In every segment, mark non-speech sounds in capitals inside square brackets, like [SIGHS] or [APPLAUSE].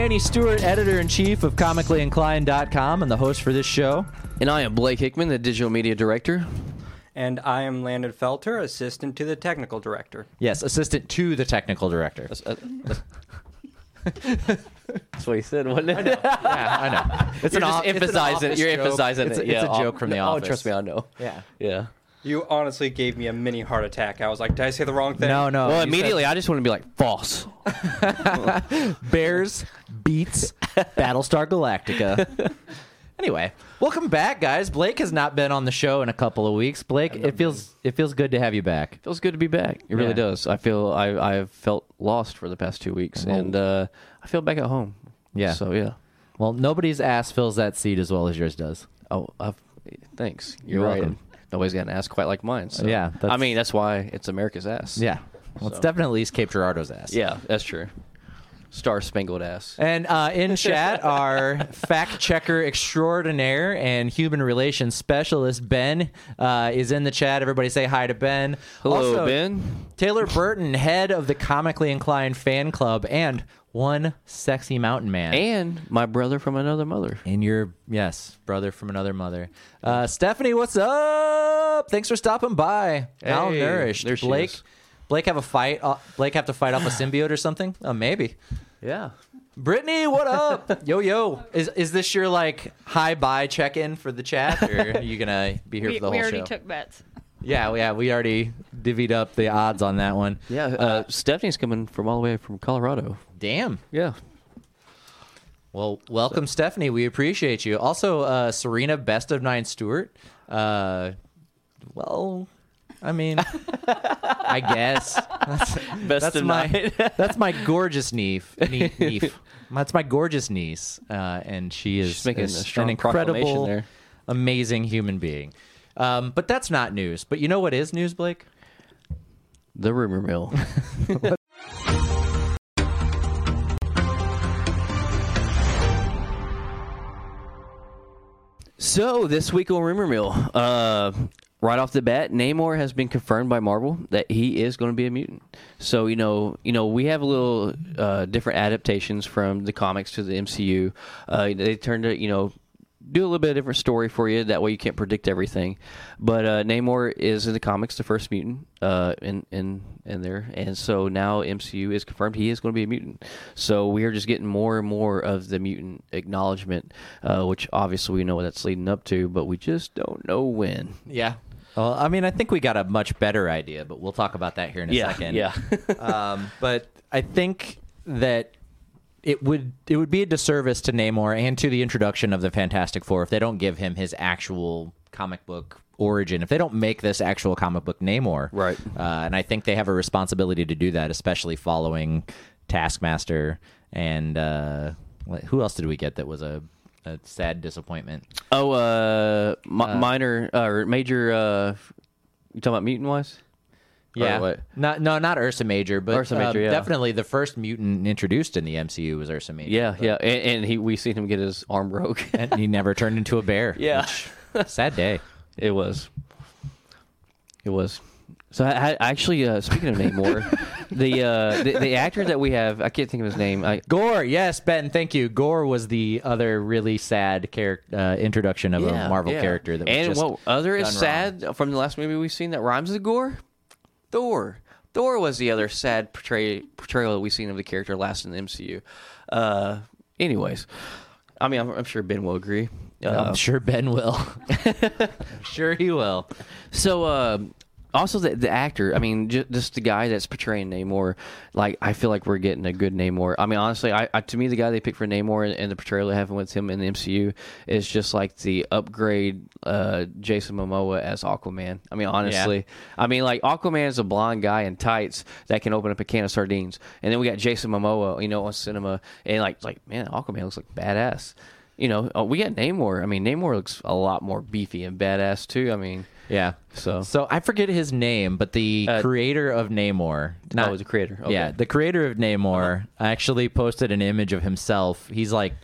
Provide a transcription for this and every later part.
Danny Stewart, editor in chief of comicallyinclined.com and the host for this show. And I am Blake Hickman, the digital media director. And I am Landon Felter, assistant to the technical director. Yes, assistant to the technical director. Uh, That's what he said, wasn't it? yeah, I know. It's You're an just off- it's an emphasizing. office You're joke. emphasizing It's it. a- yeah, it's a joke from The oh, Office. trust me, I know. Yeah. Yeah. You honestly gave me a mini heart attack. I was like, did I say the wrong thing? No, no. well, you said immediately, I just want to be like false. [LAUGHS] Bears beats Battlestar Galactica. [LAUGHS] anyway, welcome back, guys. Blake has not been on the show in a couple of weeks. Blake, it feels it feels good to have you back. Feels good to be back. It really Yeah. does. I feel I I've felt lost for the past two weeks, and uh, I feel back at home. Yeah. So yeah. Well, nobody's ass fills that seat as well as yours does. Oh, I've, thanks. You're You're, welcome. Nobody's got an ass quite like mine. So. Yeah, I mean that's why it's America's ass. Yeah. Well, it's definitely at least Cape Girardeau's ass. Yeah, that's true. Star spangled ass. And uh, in chat, [LAUGHS] our fact checker extraordinaire and human relations specialist, Ben, uh, is in the chat. Everybody say hi to Ben. Hello, Also, Ben. Taylor Burton, head of the Comically Inclined fan club, and one sexy mountain man. And my brother from another mother. And your yes, brother from another mother. Uh, Stephanie, what's up? Thanks for stopping by. Malnourished. there she Blake. is. Blake have a fight. Uh, Blake have to fight off a symbiote or something? Oh, maybe. Yeah. Brittany, what up? [LAUGHS] yo yo. Is is this your like hi bye check in for the chat, or are you gonna be here we, for the whole show? we whole already show? took bets. yeah, yeah. We already divvied up the odds on that one. Yeah. Uh, Stephanie's coming from all the way from Colorado. Damn. Yeah. Well, welcome, Stephanie. We appreciate you. Also, uh, Serena, best of nine Stewart. Uh, well, I mean, [LAUGHS] I guess that's, Best that's of my nine. [LAUGHS] that's my gorgeous niece. nie- niece. That's my gorgeous niece, uh, and she is She's making a is strong an incredible, there. amazing human being. Um, but that's not news. But you know what is news, Blake? The rumor mill. [LAUGHS] so this week on rumor mill, uh, right off the bat, Namor has been confirmed by Marvel that he is going to be a mutant. So you know, you know, we have a little uh, different adaptations from the comics to the MCU. Uh, they turned to you know do a little bit of different story for you. That way you can't predict everything. But uh, Namor is in the comics the first mutant uh, in in in there, and so now MCU is confirmed he is going to be a mutant. So we are just getting more and more of the mutant acknowledgement, uh, which obviously we know what that's leading up to, but we just don't know when. Yeah. Well, I mean, I think we got a much better idea, but we'll talk about that here in a second. yeah. [LAUGHS] um, but I think that it would it would be a disservice to Namor and to the introduction of the Fantastic Four if they don't give him his actual comic book origin. If they don't make this actual comic book Namor, Right. Uh, and I think they have a responsibility to do that, especially following Taskmaster and uh, who else did we get that was a, a sad disappointment? oh, uh, mi- minor uh, or major? Uh, you talking about mutant wise? Yeah, what? not no, not Ursa Major, but Ursa Major, uh, yeah. definitely the first mutant introduced in the MCU was Ursa Major. Yeah, but- yeah, and, and he we seen him get his arm broke. and he [LAUGHS] never turned into a bear. [LAUGHS] Yeah. which- sad day. [LAUGHS] It was. It was. So I, I actually, uh, speaking of Namor, the, uh, the the actor that we have, I can't think of his name. I, Gorr, yes, Ben, thank you. Gorr was the other really sad character uh, introduction of a Marvel yeah. character that was and what other is sad from the last movie we've seen that rhymes with Gorr? Thor. Thor was the other sad portray, portrayal that we've seen of the character last in the MCU. Uh, anyways, I mean, I'm, I'm sure Ben will agree. Uh, I'm sure Ben will. [LAUGHS] I'm sure he will. So, uh, also the the actor. I mean, just, just the guy that's portraying Namor. Like, I feel like we're getting a good Namor. I mean, honestly, I, I to me the guy they picked for Namor and, and the portrayal they have with him in the MCU is just like the upgrade uh, Jason Momoa as Aquaman. I mean, honestly, I mean, like Aquaman is a blonde guy in tights that can open up a can of sardines, and then we got Jason Momoa, you know, on cinema, and like like man, Aquaman looks like badass. You know, uh, we got Namor. I mean, Namor looks a lot more beefy and badass too. I mean. Yeah. So- so I forget his name, but the Uh, creator of Namor, Oh, a creator. Okay. Yeah, the creator of Namor actually posted an image of himself. He's like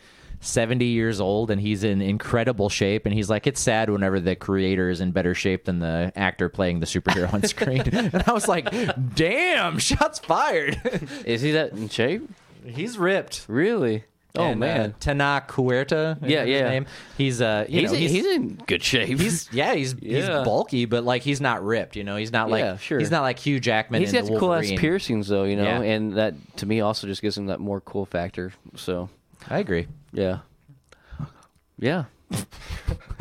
70 years old and he's in incredible shape and he's like it's sad whenever the creator is in better shape than the actor playing the superhero on screen [LAUGHS] and i was like damn shots fired Is he that in shape? he's ripped Really? Oh And, uh, man, Tenoch Huerta is Yeah, his yeah. name. he's uh you he's, know, in, he's in good shape. he's [LAUGHS] yeah he's he's bulky but like he's not ripped you know he's not like Yeah, sure. he's not like Hugh Jackman He's got cool ass piercings though, you know, Yeah. and that to me also just gives him that more cool factor. So I agree yeah, yeah. [LAUGHS]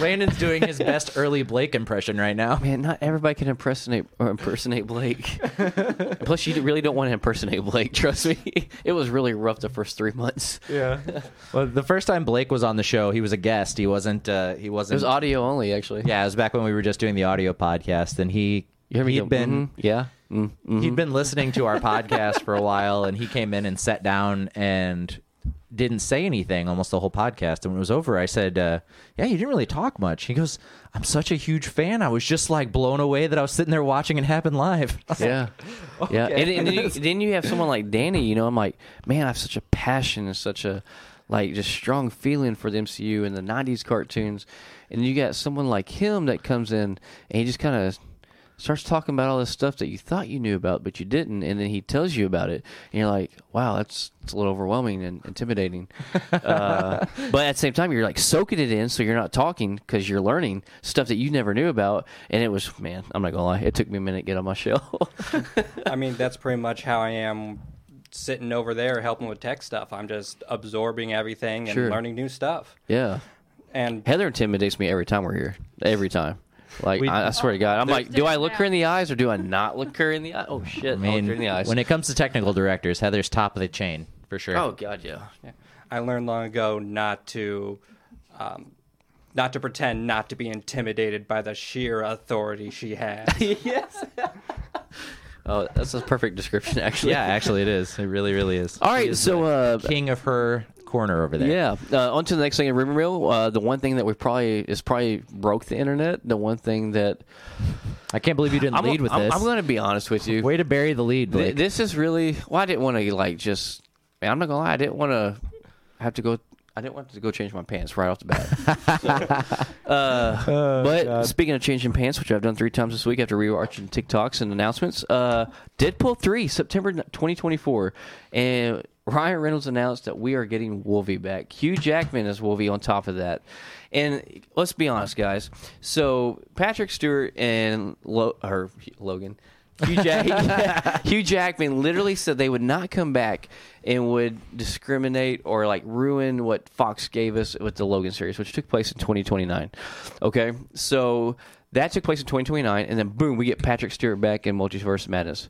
Landon's doing his best early Blake impression right now Man, not everybody can impersonate or impersonate Blake. Plus, you really don't want to impersonate Blake. Trust me, [LAUGHS] it was really rough the first three months. Yeah. [LAUGHS] well, the first time Blake was on the show, he was a guest. He wasn't. Uh, he wasn't. It was audio only, actually. yeah, it was back when we were just doing the audio podcast, and he you hear he'd go, been "Mhm, yeah, mm, mhm." he'd been listening to our podcast for a while, and he came in and sat down and didn't say anything almost the whole podcast. And when it was over, I said, uh, "Yeah, you didn't really talk much." He goes, "I'm such a huge fan. I was just like blown away that I was sitting there watching it happen live." I was like, Yeah, [LAUGHS] yeah. And, and then, you, then you have someone like Danny. You know, I'm like, man, I have such a passion and such a like just strong feeling for the MCU and the '90s cartoons. And you got someone like him that comes in and he just kind of starts talking about all this stuff that you thought you knew about but you didn't, and then he tells you about it, and you're like, wow, that's it's a little overwhelming and intimidating. [LAUGHS] uh, but at the same time, you're like soaking it in, so you're not talking because you're learning stuff that you never knew about. And it was, man, I'm not gonna lie, it took me a minute to get on my shell. [LAUGHS] I mean, that's pretty much how I am sitting over there helping with tech stuff. I'm just absorbing everything and Sure. learning new stuff. yeah. And Heather intimidates me every time we're here. Every time. Like We- I, I swear to God, I'm like, do I look her in the eyes or do I not look her in the eye? Oh shit! I I mean, look her in the eyes. when it comes to technical directors, Heather's top of the chain for sure. oh God, yeah. I learned long ago not to, um, not to pretend not to be intimidated by the sheer authority she has. [LAUGHS] yes. oh, that's a perfect description, actually. yeah, actually, it is. It really, really is. All She right, is so uh, king of her corner over there. yeah, uh, on to the next thing in Rumor Mill. Uh, the one thing that we probably is probably broke the internet. The one thing that I can't believe you didn't I'm, lead with I'm, this. I'm going to be honest with you. Way to bury the lead, Th- Blake. this is really well. I didn't want to like just. Man, I'm not gonna lie. I didn't want to have to go. I didn't want to go change my pants right off the bat. [LAUGHS] uh, [LAUGHS] but speaking of changing pants, which I've done three times this week after rewatching TikToks and announcements, uh, Deadpool three September 2024, and Ryan Reynolds announced that we are getting Wolvie back. Hugh Jackman is Wolvie on top of that. And let's be honest, guys. So Patrick Stewart and Lo- or Logan. Hugh, Jack- [LAUGHS] Hugh Jackman literally said they would not come back and would discriminate or like ruin what Fox gave us with the Logan series, which took place in 2029. Okay, so that took place in 2029, and then boom, we get Patrick Stewart back in Multiverse Madness.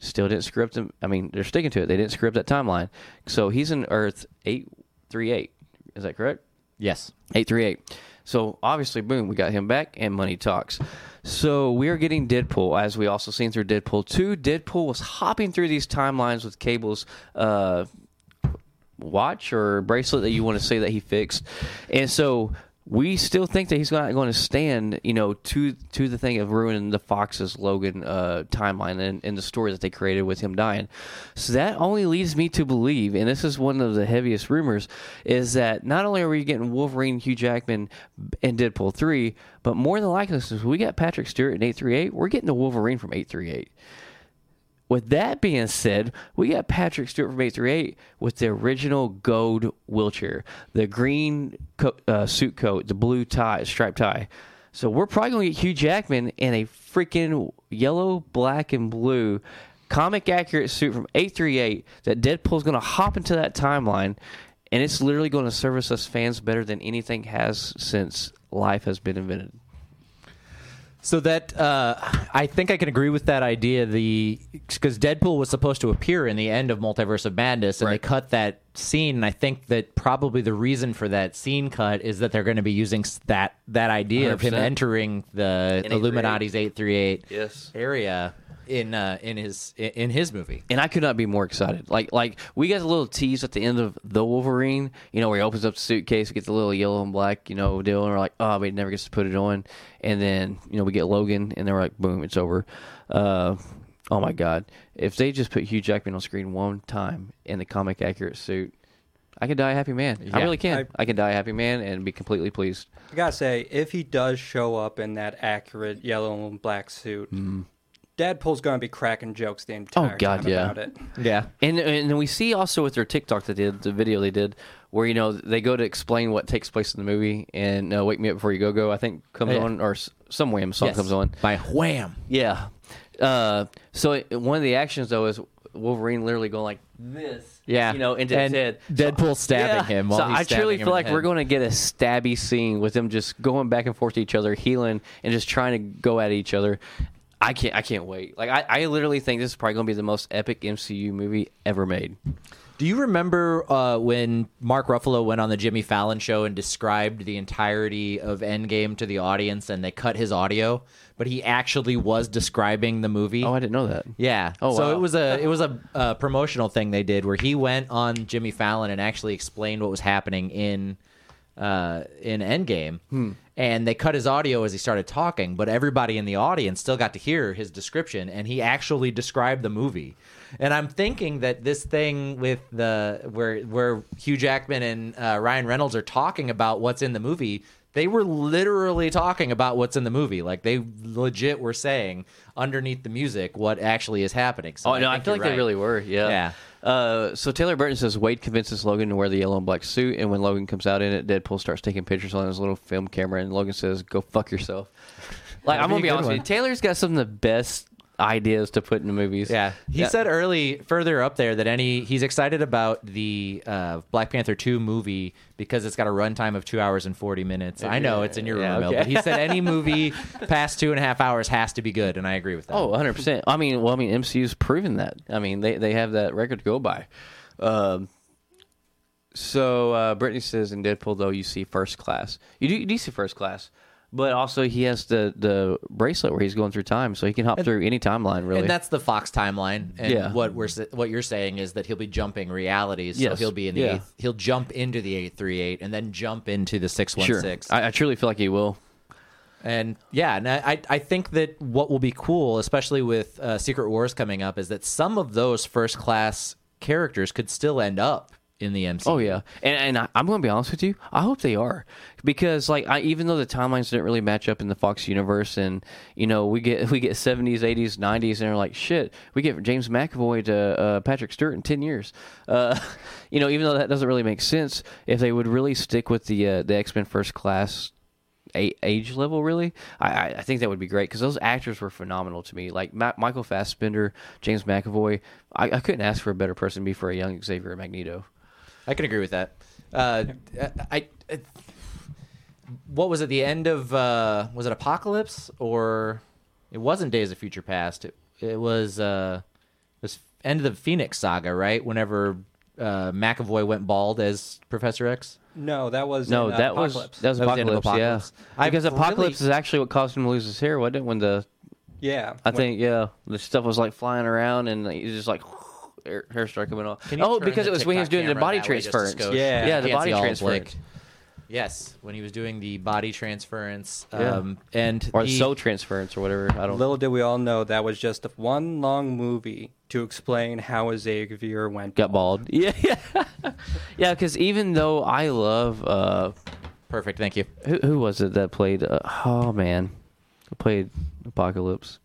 Still didn't script them. I mean, they're sticking to it. They didn't script that timeline. So he's in Earth 838. Is that correct? yes. 838. So obviously, boom, we got him back, and money talks. So we are getting Deadpool, as we also seen through Deadpool 2. Deadpool was hopping through these timelines with Cable's uh, watch or bracelet that you want to say that he fixed. And so we still think that he's not going to stand, you know, to to the thing of ruining the Fox's Logan uh, timeline and, and the story that they created with him dying. So that only leads me to believe, and this is one of the heaviest rumors, is that not only are we getting Wolverine, Hugh Jackman, and Deadpool three, but more than likely, since we got Patrick Stewart in eight three eight, we're getting the Wolverine from eight three eight. With that being said, we got Patrick Stewart from 838 with the original gold wheelchair, the green co- uh, suit coat, the blue tie, striped tie. So we're probably going to get Hugh Jackman in a freaking yellow, black, and blue comic accurate suit from 838 that Deadpool's going to hop into that timeline and it's literally going to service us fans better than anything has since life has been invented. So that uh, I think I can agree with that idea. The because Deadpool was supposed to appear in the end of Multiverse of Madness, and they cut that scene. And I think that probably the reason for that scene cut is that they're going to be using that that idea of him entering the Illuminati's eight three eight Yes. area in uh, in his in- in his movie. and I could not be more excited. Like like we got a little tease at the end of the Wolverine, you know, where he opens up the suitcase, gets a little yellow and black, you know, deal, and we're like, oh, but he never gets to put it on. And then you know we get Logan, and then we're like, boom, it's over. Uh, oh my god, if they just put Hugh Jackman on screen one time in the comic accurate suit. I can die a happy man. I really can. I- I, can die a happy man and be completely pleased. I gotta say, if he does show up in that accurate yellow and black suit, Deadpool's gonna be cracking jokes the entire Oh, God, time yeah. about it. Yeah. And and then we see also with their TikTok they did, the video they did, where you know they go to explain what takes place in the movie, and uh, "Wake Me Up Before You Go Go" I think comes Yeah. on, or some Wham song Yes. comes on. by Wham. Yeah. Uh, so it, one of the actions though is Wolverine literally going like this. Yeah. You know, into And his head. Deadpool stabbing him while so he's I truly him feel like we're going to get a stabby scene with them just going back and forth to each other, healing and just trying to go at each other. I can't. I can't wait. Like I, I literally think this is probably going to be the most epic MCU movie ever made. Do you remember uh, when Mark Ruffalo went on the Jimmy Fallon show and described the entirety of Endgame to the audience, and they cut his audio, but he actually was describing the movie? Oh, I didn't know that. Yeah. Oh, so wow. it was a it was a, uh promotional thing they did where he went on Jimmy Fallon and actually explained what was happening in uh, in Endgame, Hmm. And they cut his audio as he started talking, but everybody in the audience still got to hear his description, and he actually described the movie. And I'm thinking that this thing with the where where Hugh Jackman and uh, Ryan Reynolds are talking about what's in the movie. They were literally talking about what's in the movie. Like they legit were saying underneath the music what actually is happening. So Oh no, I, feel like they really were. Yeah. Yeah. Uh, so Taylor Burton says Wade convinces Logan to wear the yellow and black suit, and when Logan comes out in it, Deadpool starts taking pictures on his little film camera, and Logan says, "Go fuck yourself." Like That'd I'm gonna be good honest with you, Taylor's got some of the best ideas to put in movies. Yeah, he Yeah. said early, further up there, that any he's excited about the uh, Black Panther two movie because it's got a runtime of two hours and forty minutes. I know it's in your Yeah, mill, okay. but he said any [LAUGHS] movie past two and a half hours has to be good, and I agree with that. Oh, 100 percent. I mean, well, I mean, MCU's proven that. I mean, they they have that record to go by. Um, so uh, Brittany says in Deadpool though you see first class. You do you do see first class, but also he has the the bracelet where he's going through time, so he can hop through any timeline. Really, And that's the Fox timeline. And Yeah. what we're what you're saying is that he'll be jumping realities. So Yes. he'll be in the Yeah. eighth. He'll jump into the eight three eight and then jump into the six one sure. I, I truly feel like he will. And yeah, and I I think that what will be cool, especially with uh, Secret Wars coming up, is that some of those first class characters could still end up in the MCU. Oh yeah, and and I, I'm going to be honest with you. I hope they are because like I, even though the timelines didn't really match up in the Fox universe, and you know we get [LAUGHS] we get 70s, 80s, 90s, and they're like shit. We get James McAvoy to uh, Patrick Stewart in 10 years. Uh, [LAUGHS] you know, even though that doesn't really make sense, if they would really stick with the uh, the X Men First Class age level really I, I I think that would be great because those actors were phenomenal to me like Ma- michael fassbender james mcavoy I, I couldn't ask for a better person to be for a young xavier magneto I can agree with that. Uh, I, I what was it? The end of uh, was it Apocalypse or it wasn't Days of Future Past? It, it was uh, it was end of the Phoenix Saga, right? Whenever uh, McAvoy went bald as Professor X. No, that was No, in, uh, that was Apocalypse. that was That was the end of apocalypse. Apocalypse. Yeah, I've because apocalypse really- is actually what caused him to lose his hair, wasn't it? When the yeah. I when- think yeah, the stuff was like flying around and he was just like hair, hair started coming off. Oh, because it was when he was doing the body that way just a transference. skosh? Yeah. yeah, the body see all of transference Yes, when he was doing the body transference, Yeah. um, and or the soul transference or whatever. I don't. Little did we all know that was just one long movie to explain how Xavier went got bald. [LAUGHS] Yeah, yeah, yeah. Because even though I love uh, perfect. Thank you. who, who was it that played? Uh, oh man, who played Apocalypse?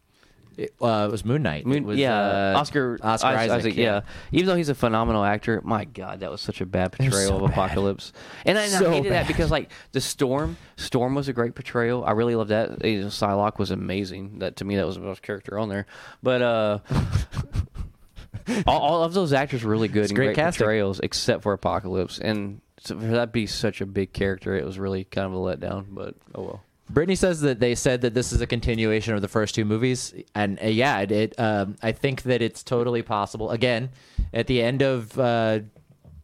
It, uh, it was Moon Knight. Moon- It was, yeah, uh, Oscar Oscar Is- Isaac. yeah. even though he's a phenomenal actor, my God, that was such a bad portrayal so of bad. Apocalypse. And I, and I So hated that because like the Storm, Storm was a great portrayal. I really loved that. Psylocke was amazing. That to me, that was the most character on there. But uh, [LAUGHS] all, all of those actors were really good It's and great great, portrayals, except for Apocalypse. And so for that be such a big character, it was really kind of a letdown. But oh well. Brittany says that they said that this is a continuation of the first two movies, and uh, yeah, it. it um, I think that it's totally possible. Again, at the end of uh,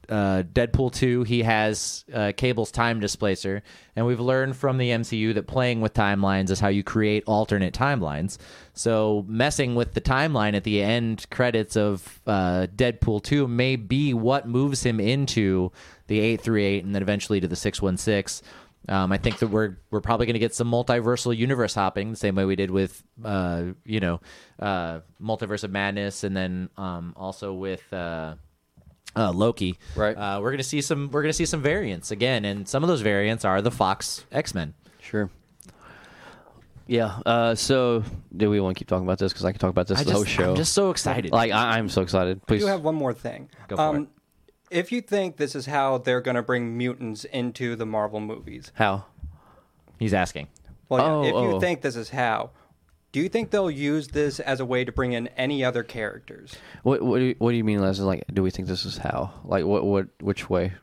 uh, Deadpool two, he has uh, Cable's time displacer, and we've learned from the MCU that playing with timelines is how you create alternate timelines. So messing with the timeline at the end credits of uh, Deadpool two may be what moves him into the eight three eight, and then eventually to the six one six. Um, I think that we're we're probably going to get some multiversal universe hopping the same way we did with uh, you know uh, multiverse of madness, and then um, also with uh, uh, Loki. Right. Uh, we're gonna see some. We're gonna see some variants again, and some of those variants are the Fox X Men. Sure. Yeah. Uh, so, do we want to keep talking about this? Because I can talk about this I the whole show. I'm just so excited. like I, I'm so excited. I Please. do have one more thing. Go for um, it. If you think this is how they're going to bring mutants into the Marvel movies, How? He's asking. well, Oh, yeah, if oh. you think this is how, do you think they'll use this as a way to bring in any other characters? What What do you, What do you mean, Les? Like, do we think this is how? Like, what What Which way?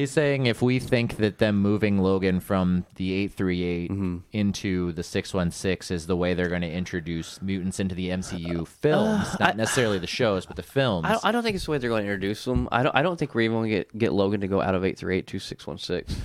He's saying if we think that them moving Logan from the 838 Mm-hmm. into the 616 is the way they're going to introduce mutants into the MCU films, not necessarily the shows, but the films. Uh, I don't, I don't think it's the way they're going to introduce them. I don't. I don't think we're even going to get get Logan to go out of eight three eight two six one six. [LAUGHS]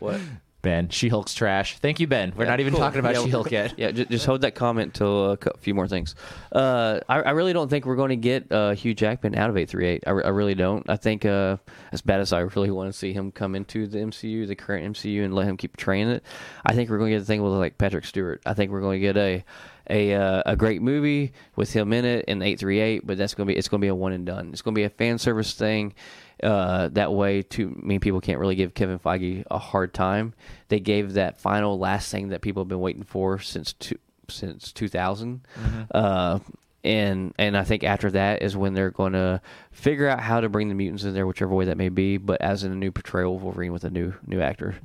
What? Ben, She-Hulk's trash. Thank you, Ben. We're Yeah, not even cool. talking about Yeah, She-Hulk [LAUGHS] yet. Yeah, just, just hold that comment till a few more things. Uh, I, I really don't think we're going to get uh, Hugh Jackman out of 838. I, I really don't. I think, uh, as bad as I really want to see him come into the MCU, the current MCU, and let him keep portraying it, I think we're going to get a thing with like Patrick Stewart. I think we're going to get a a uh, a great movie with him in it in 838, but that's going to be it's going to be a one and done. It's going to be a fan service thing. Uh, that way, too many people can't really give Kevin Feige a hard time. They gave that final last thing that people have been waiting for since two, since 2000. Uh, and and I think after that is when they're going to figure out how to bring the mutants in there, whichever way that may be. But as in a new portrayal of Wolverine with a new new actor.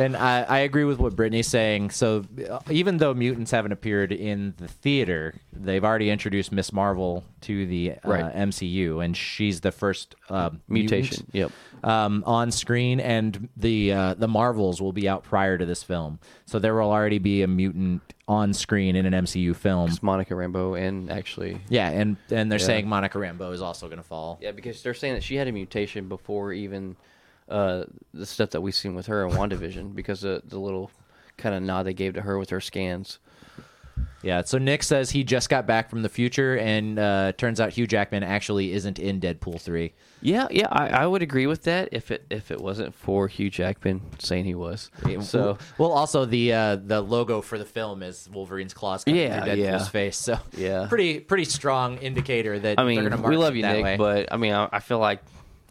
And I, I agree with what Brittany's saying. So uh, even though mutants haven't appeared in the theater, they've already introduced Miss Marvel to the uh, Right. MCU, and she's the first uh, Mutation, mutant, yep. um, on screen. And the uh, the Marvels will be out prior to this film, so there will already be a mutant on screen in an MCU film. Monica Rambeau and actually Yeah, and and they're Yeah. saying Monica Rambeau is also going to fall. Yeah, because they're saying that she had a mutation before even uh, the stuff that we've seen with her in WandaVision because of the little kind of nod they gave to her with her scans. Yeah. So Nick says he just got back from the future, and uh, turns out Hugh Jackman actually isn't in Deadpool three. Yeah, yeah, I, I would agree with that if it if it wasn't for Hugh Jackman saying he was. So well, also the uh, the logo for the film is Wolverine's claws coming Yeah, through Deadpool's yeah. face. So Yeah. pretty pretty strong indicator that I mean, we love you, Nick, way. but I mean, I, I feel like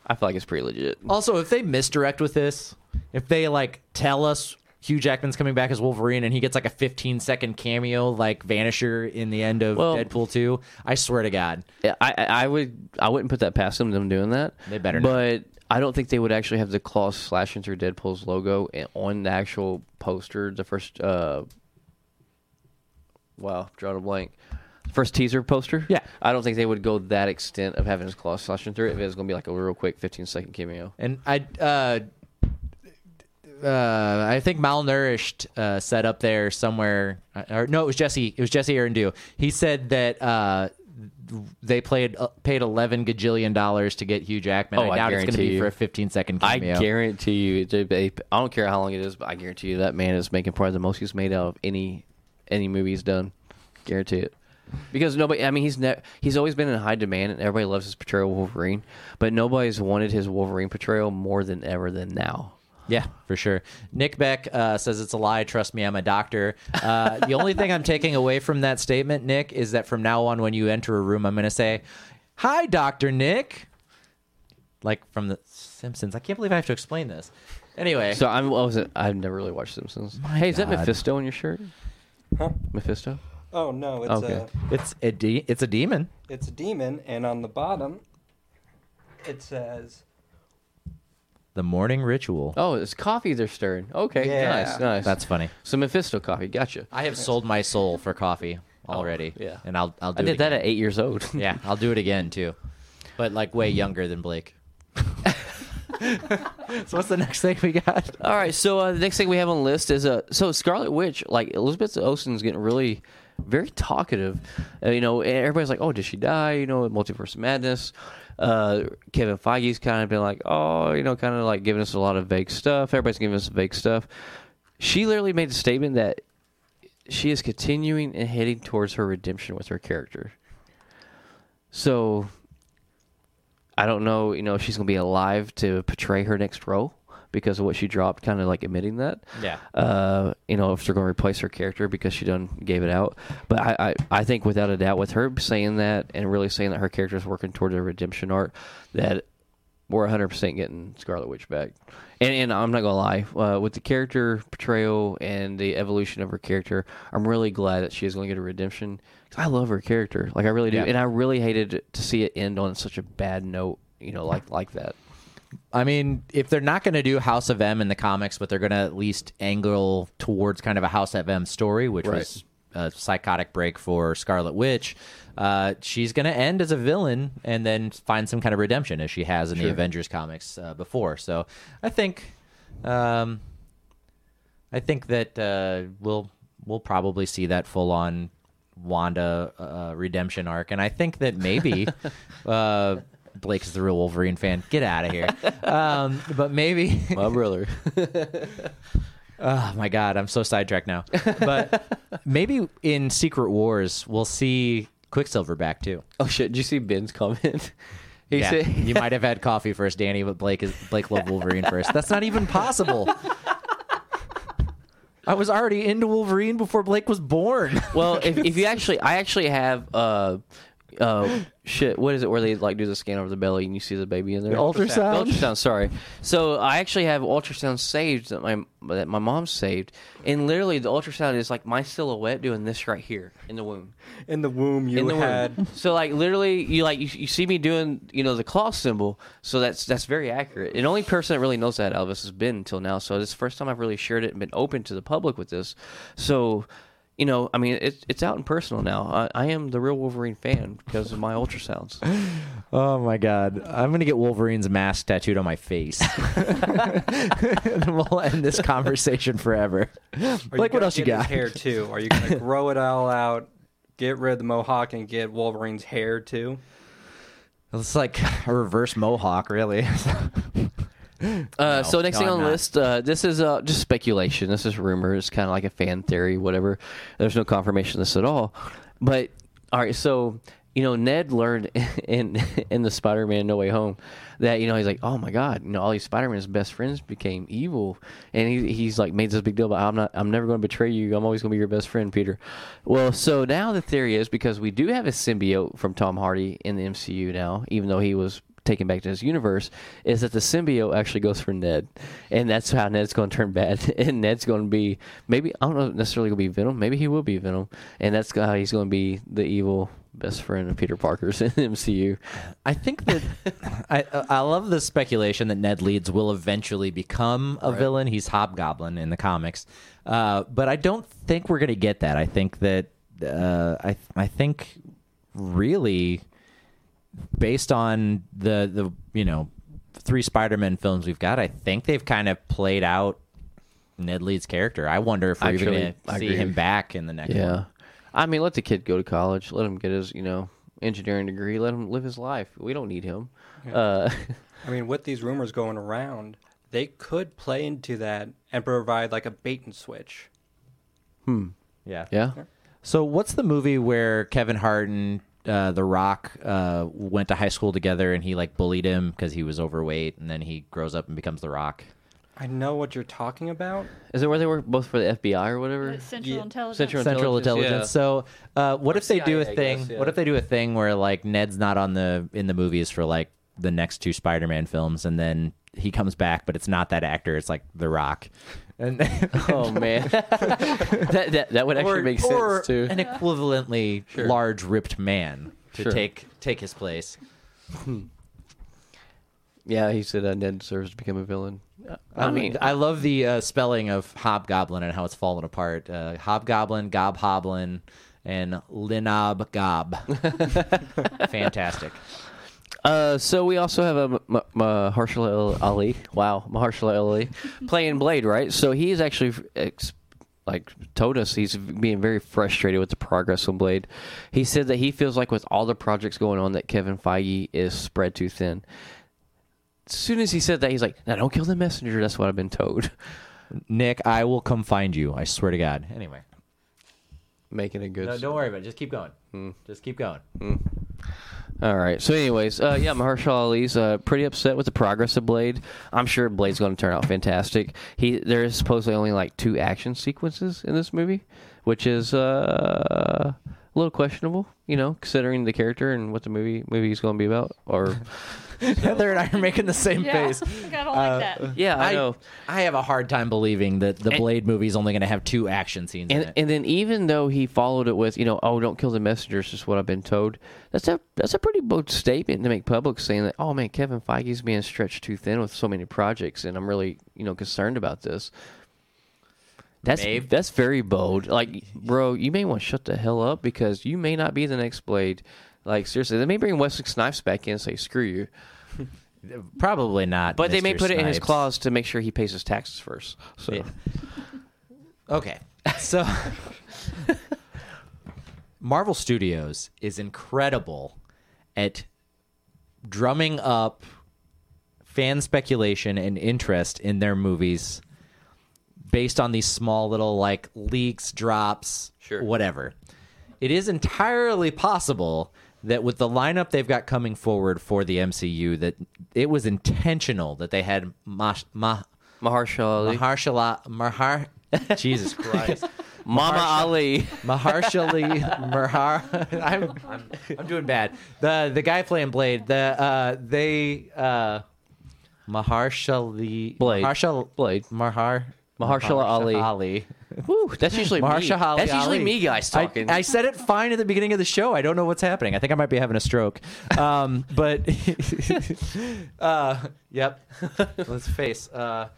I feel like it's pretty legit. also if they misdirect with this, if they like tell us Hugh Jackman's coming back as Wolverine and he gets like a 15 second cameo like Vanisher in the end of Well- Deadpool two, I swear to God, Yeah, I, I would I wouldn't put that past them them doing that. They better not. But I don't think they would actually have the claws slashing through Deadpool's logo on the actual poster. The first uh, wow, drawn a blank. First teaser poster. Yeah. I don't think they would go that extent of having his claws slashing through it. If it was going to be like a real quick 15 second cameo. And I, uh, uh, I think malnourished uh, said up there somewhere, uh, or no, it was Jesse. It was Jesse Arendu. He said that uh, they played uh, paid eleven gajillion dollars to get Hugh Jackman. Oh, I doubt it's going to guarantee be you. for a fifteen second cameo. I guarantee you, they- I don't care how long it is, but I guarantee you that man is making probably the most he's made out of any any movie he's done. Guarantee it. Because nobody, I mean, he's ne- he's always been in high demand, and everybody loves his portrayal of Wolverine. But nobody's wanted his Wolverine portrayal more than ever than now. Yeah, for sure. Nick Beck uh, says it's a lie. Trust me, I'm a doctor. Uh, the only thing I'm taking away from that statement, Nick, is that from now on, when you enter a room, I'm going to say, "Hi, Doctor Nick," like from The Simpsons. I can't believe I have to explain this. Anyway, So I'm, I wasn't, I've never really watched Simpsons. hey, is that God. Mephisto on your shirt? Huh? Mephisto? Oh no, it's Okay. a it's a de- it's a demon. it's a demon, and on the bottom it says The morning ritual. Oh, it's coffee they're stirring. Okay, Yeah. nice, nice. That's funny. some Mephisto coffee. Gotcha. I have sold my soul for coffee already. Oh, yeah. and I'll I'll do I it did that again. at eight years old. yeah, [LAUGHS] I'll do it again too, but like way younger than Blake. [LAUGHS] so what's the next thing we got? All right, so uh, the next thing we have on the list is uh, so Scarlet Witch. Like Elizabeth Olsen's getting really very talkative. Uh, you know, everybody's like, "Oh, did she die?" You know, Multiverse Madness. Uh, Kevin Feige's kind of been like, "Oh, you know, kind of like giving us a lot of vague stuff." Everybody's giving us vague stuff. She literally made a statement that she is continuing and heading towards her redemption with her character. So I don't know, you know, if she's going to be alive to portray her next role, because of what she dropped, kind of like admitting that. Yeah. Uh, you know, if they're going to replace her character because she done gave it out. But I, I, I think without a doubt, with her saying that and really saying that her character is working towards a redemption arc, that we're 100% getting Scarlet Witch back. And, and I'm not going to lie, uh, with the character portrayal and the evolution of her character, I'm really glad that she is going to get a redemption. 'Cause I love her character. Like, I really do. Yeah. And I really hated to see it end on such a bad note, you know, like like that. I mean, if they're not going to do House of M in the comics, but they're going to at least angle towards kind of a House of M story, which Right. was a psychotic break for Scarlet Witch, uh, she's going to end as a villain and then find some kind of redemption as she has in the Avengers comics uh, before. So I think, um, I think that uh, we'll we'll probably see that full on Wanda uh, redemption arc, and I think that maybe [LAUGHS] uh, Blake is the real Wolverine fan. Get out of here. [LAUGHS] Um, but maybe, [LAUGHS] My brother. [LAUGHS] oh my god, I'm so sidetracked now. But maybe in Secret Wars we'll see Quicksilver back too. oh, shit. Did you see Ben's comment? He yeah, said, you might have had coffee first, Danny, but Blake is Blake loved Wolverine first. That's not even possible. I was already into Wolverine before Blake was born. Well, if, if you actually, I actually have, uh, uh, shit. What is it where they like do the scan over the belly and you see the baby in there? The ultrasound? Ultrasound. Sorry. So I actually have ultrasound saved that my that my mom saved, and literally the ultrasound is like my silhouette doing this right here in the womb. In the womb, you in the had. womb. So like literally, you like you, you see me doing you know the claw symbol. So that's that's very accurate. And the only person that really knows that Elvis has been until now. So this is the first time I've really shared it and been open to the public with this. So. You know, I mean, it's it's out in personal now. I, I am the real Wolverine fan because of my ultrasounds. [LAUGHS] Oh my god. I'm gonna get Wolverine's mask tattooed on my face. [LAUGHS] [LAUGHS] and we'll end this conversation forever. Are like what gonna else you get his got? hair too? Are you gonna grow it all out, get rid of the mohawk, and get Wolverine's hair too? It's like a reverse mohawk, really. Uh, so next no, thing I'm on the not. list, uh, this is uh, just speculation. This is rumors, kind of like a fan theory, whatever. There's no confirmation of this at all. But all right, so you know, Ned learned [LAUGHS] in in the Spider-Man No Way Home that you know he's like, oh my god, you know, all these Spider-Man's best friends became evil, and he, he's like made this big deal about I'm not, I'm never going to betray you. I'm always going to be your best friend, Peter. Well, so now the theory is because we do have a symbiote from Tom Hardy in the MCU now, even though he was taken back to his universe is that the symbiote actually goes for Ned, and that's how Ned's going to turn bad, [LAUGHS] and Ned's going to be maybe I don't know necessarily going to be Venom, maybe he will be Venom, and that's how he's going to be the evil best friend of Peter Parker's [LAUGHS] in the MCU. I think that [LAUGHS] I I love the speculation that Ned Leeds will eventually become a villain. He's Hobgoblin in the comics, uh, but I don't think we're gonna get that. I think that uh, I I think really based on the the you know three Spider-Man films we've got, I think they've kind of played out Ned Leeds' character. I wonder if we're even going to see agree. him back in the next Yeah, one. I mean, let the kid go to college, let him get his you know engineering degree, let him live his life. We don't need him. Uh, [LAUGHS] I mean, with these rumors going around, they could play into that and provide like a bait and switch. Hmm. Yeah. yeah. So, what's the movie where Kevin Hart and uh, The Rock uh, went to high school together, and he like bullied him because he was overweight, and then he grows up and becomes The Rock? I know what you're talking about. Is it where they work both for the FBI or whatever? Central Yeah. Intelligence. Central Central Intelligence, Intelligence. So, uh, what Or if they do a thing? guess, yeah. What if they do a thing where like Ned's not on the in the movies for like the next two Spider-Man films, and then he comes back, but it's not that actor; it's like The Rock. And [LAUGHS] Oh man, [LAUGHS] that, that that would actually or, make or sense too. an equivalently large ripped man to Sure. take take his place. Yeah, he said uh, Ned deserves to become a villain. I mean, I love the uh, spelling of Hobgoblin and how it's fallen apart. Uh, Hobgoblin, Gobhoblin, and Linob Gob. [LAUGHS] Fantastic. Uh, so we also have a M- M- Mahershala Ali. Wow, Mahershala Ali [LAUGHS] playing Blade, right? So he's actually ex- like told us he's being very frustrated with the progress on Blade. He said that he feels like with all the projects going on that Kevin Feige is spread too thin. As soon as he said that, he's like, "Now don't kill the messenger." That's what I've been told. [LAUGHS] Nick, I will come find you. I swear to God. Anyway, Making a good. no, don't worry about it. Just keep going. Just keep going. All right. So, anyways, uh, yeah, Mahershala Ali's uh, pretty upset with the progress of Blade. I'm sure Blade's going to turn out fantastic. He there is supposedly only like two action sequences in this movie, which is uh, a little questionable, you know, considering the character and what the movie movie is going to be about. Or [LAUGHS] Heather and I are making the same Yeah, face. [LAUGHS] I don't like uh, that. yeah, I, know. I have a hard time believing that the And- Blade movie is only going to have two action scenes in And it. and then even though he followed it with, you know, oh, don't kill the messengers, is what I've been told. That's a that's a pretty bold statement to make public, saying that, oh man, Kevin Feige's being stretched too thin with so many projects, and I'm really, you know, concerned about this. That's Maeve? that's very bold. Like, bro, you may want to shut the hell up because you may not be the next Blade. Like, seriously, they may bring Wesley Snipes back in and say, screw you. [LAUGHS] Probably not. But they may Mr. put it in his Snipes. clause to make sure he pays his taxes first. So, Yeah. [LAUGHS] Okay. [LAUGHS] So Marvel Studios is incredible at drumming up fan speculation and interest in their movies based on these small little like leaks, drops, Sure. whatever. It is entirely possible that with the lineup they've got coming forward for the MCU that it was intentional that they had Mash, Ma, Mahershala Ali. Mahershala Mahar [LAUGHS] Jesus [LAUGHS] Christ. Mama Mahershala- Ali. Mahershala Mahar [LAUGHS] I'm, I'm I'm doing bad. The the guy playing Blade, the uh they uh Mahershala Blade. Mahershala Blade. Mahar Mahershala Ali. Ali. [LAUGHS] Whew, that's usually me. Mahershala That's usually Ali. me, guys, talking. I, said it fine at the beginning of the show. I don't know what's happening. I think I might be having a stroke. Um, [LAUGHS] but [LAUGHS] uh, yep, let's face. Uh,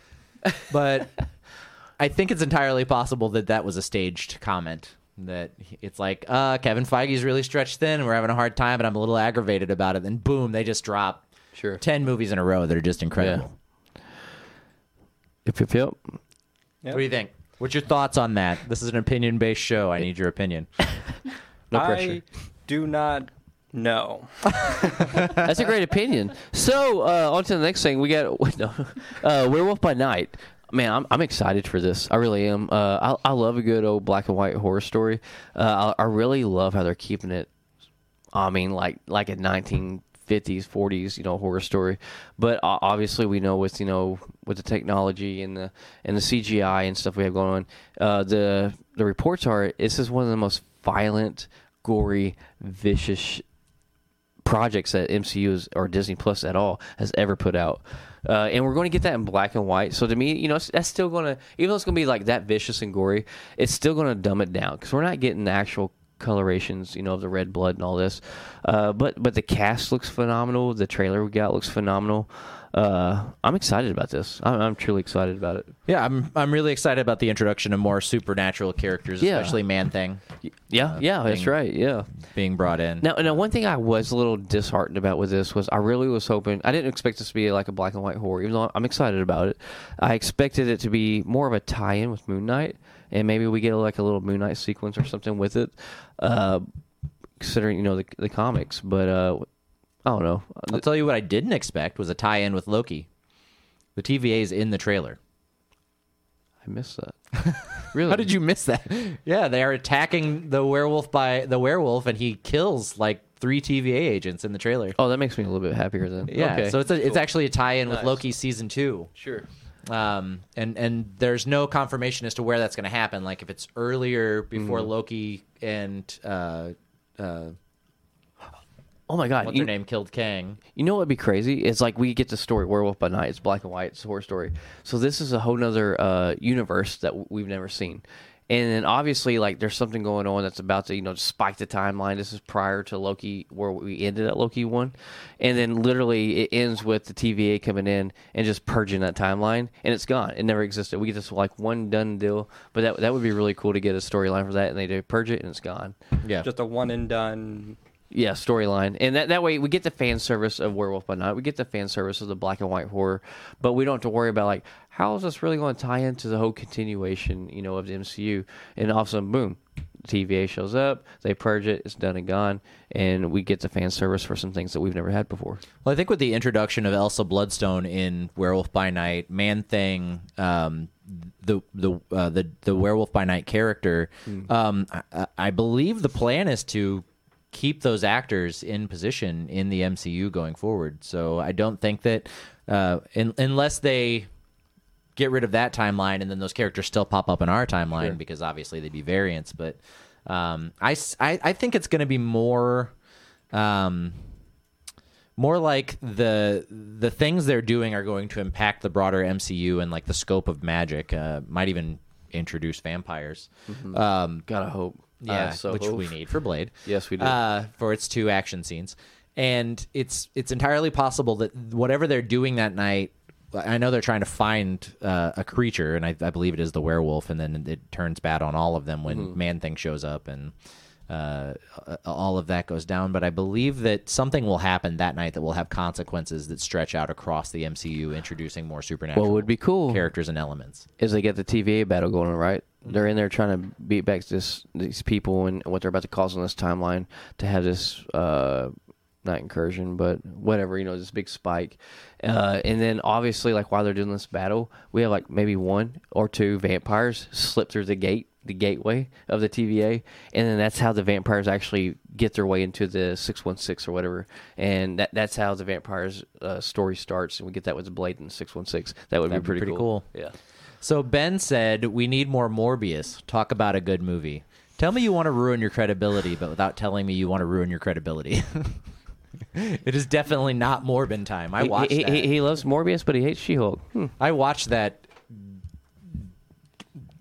but I think it's entirely possible that that was a staged comment. That it's like uh, Kevin Feige's really stretched thin, and we're having a hard time, and I'm a little aggravated about it. Then boom, they just drop Sure. ten movies in a row that are just incredible. Yep, yep, yep. Yep. What do you think? What's your thoughts on that? This is an opinion-based show. I need your opinion. No I do not know. [LAUGHS] That's a great opinion. So, uh, on to the next thing. We got [LAUGHS] no, uh, Werewolf by Night. Man, I'm, I'm excited for this. I really am. Uh, I, I love a good old black and white horror story. Uh, I, I really love how they're keeping it. I mean, like like a 1950s, 40s, you know, horror story. But obviously, we know with you know with the technology and the and the CGI and stuff we have going on, uh, the the reports are this is one of the most violent, gory, vicious projects that MCU is, or Disney Plus at all has ever put out. Uh, and we're going to get that in black and white. So to me, you know, that's still going to, even though it's going to be like that vicious and gory, it's still going to dumb it down because we're not getting the actual colorations, you know, of the red blood and all this. Uh, but but the cast looks phenomenal. The trailer we got looks phenomenal. Uh, I'm excited about this. I'm, I'm truly excited about it. Yeah, I'm I'm really excited about the introduction of more supernatural characters, Yeah. especially Man Thing Yeah, yeah, that's right. Yeah. being brought in. Now, now, one thing I was a little disheartened about with this was I really was hoping I didn't expect this to be like a black and white horror, even though I'm excited about it. I expected it to be more of a tie-in with Moon Knight, and maybe we get like a little Moon Knight sequence or something with it, uh, considering you know the the comics. But uh, I don't know. I'll tell you what I didn't expect was a tie-in with Loki. The TVA is in the trailer. I missed that. [LAUGHS] Really? How did you miss that? Yeah, they are attacking the werewolf by the werewolf, and he kills like three TVA agents in the trailer. Oh, that makes me a little bit happier then. Yeah, Okay. so it's a, it's actually a tie-in with Loki season two. sure. Um, and and there's no confirmation as to where that's going to happen. Like if it's earlier before Loki and uh, uh, Oh my God! what's you- her name killed Kang. You know what would be crazy? It's like we get the story Werewolf by Night. It's black and white. It's a horror story. So this is a whole nother uh, universe that w- we've never seen. And then obviously, like there's something going on that's about to you know spike the timeline. This is prior to Loki, where we ended at Loki one, and then literally it ends with the TVA coming in and just purging that timeline, and it's gone. It never existed. We get this like one done deal, but that that would be really cool to get a storyline for that, and they do purge it and it's gone. Yeah, Just a one and done. Yeah, storyline, and that that way we get the fan service of Werewolf by Night. We get the fan service of the black and white horror, but we don't have to worry about like how is this really going to tie into the whole continuation, you know, of the MCU. And all of a sudden, boom, TVA shows up, they purge it, it's done and gone, and we get the fan service for some things that we've never had before. Well, I think with the introduction of Elsa Bloodstone in Werewolf by Night, Man Thing, um, the the uh, the the Werewolf by Night character, um, I, I believe the plan is to keep those actors in position in the MCU going forward. So I don't think that uh, in, unless they get rid of that timeline and then those characters still pop up in our timeline because obviously they'd be variants. But um, I, I- I think it's going to be more. Um, more like the the things they're doing are going to impact the broader MCU and like the scope of magic. Uh, might even introduce vampires. Um, Gotta hope. Yeah, I so which we need for Blade. Yes, we do. Uh, for its two action scenes, and it's it's entirely possible that whatever they're doing that night. I know they're trying to find uh, a creature, and I, I believe it is the werewolf, and then it turns bad on all of them when Mm-hmm. Man Thing shows up, and uh, all of that goes down. But I believe that something will happen that night that will have consequences that stretch out across the MCU, introducing more supernatural What would be cool characters and elements. is they get the TVA battle going right? They're in there trying to beat back this these people and what they're about to cause on this timeline to have this uh not incursion, but whatever, you know, this big spike. Uh, and then obviously, like while they're doing this battle, we have like maybe one or two vampires slip through the gate, the gateway of the TVA, and then that's how the vampires actually get their way into the six one six or whatever. And that that's how the vampires uh, story starts, and we get that with blade and six one six. That would That'd be be pretty, pretty cool. Yeah. So Ben said, "We need more Morbius. Talk about a good movie. Tell me you want to ruin your credibility, but without telling me you want to ruin your credibility." [LAUGHS] it is definitely not Morbin time. I He- watched he, that. he, he loves Morbius, but he hates She-Hulk. Hmm. I watched that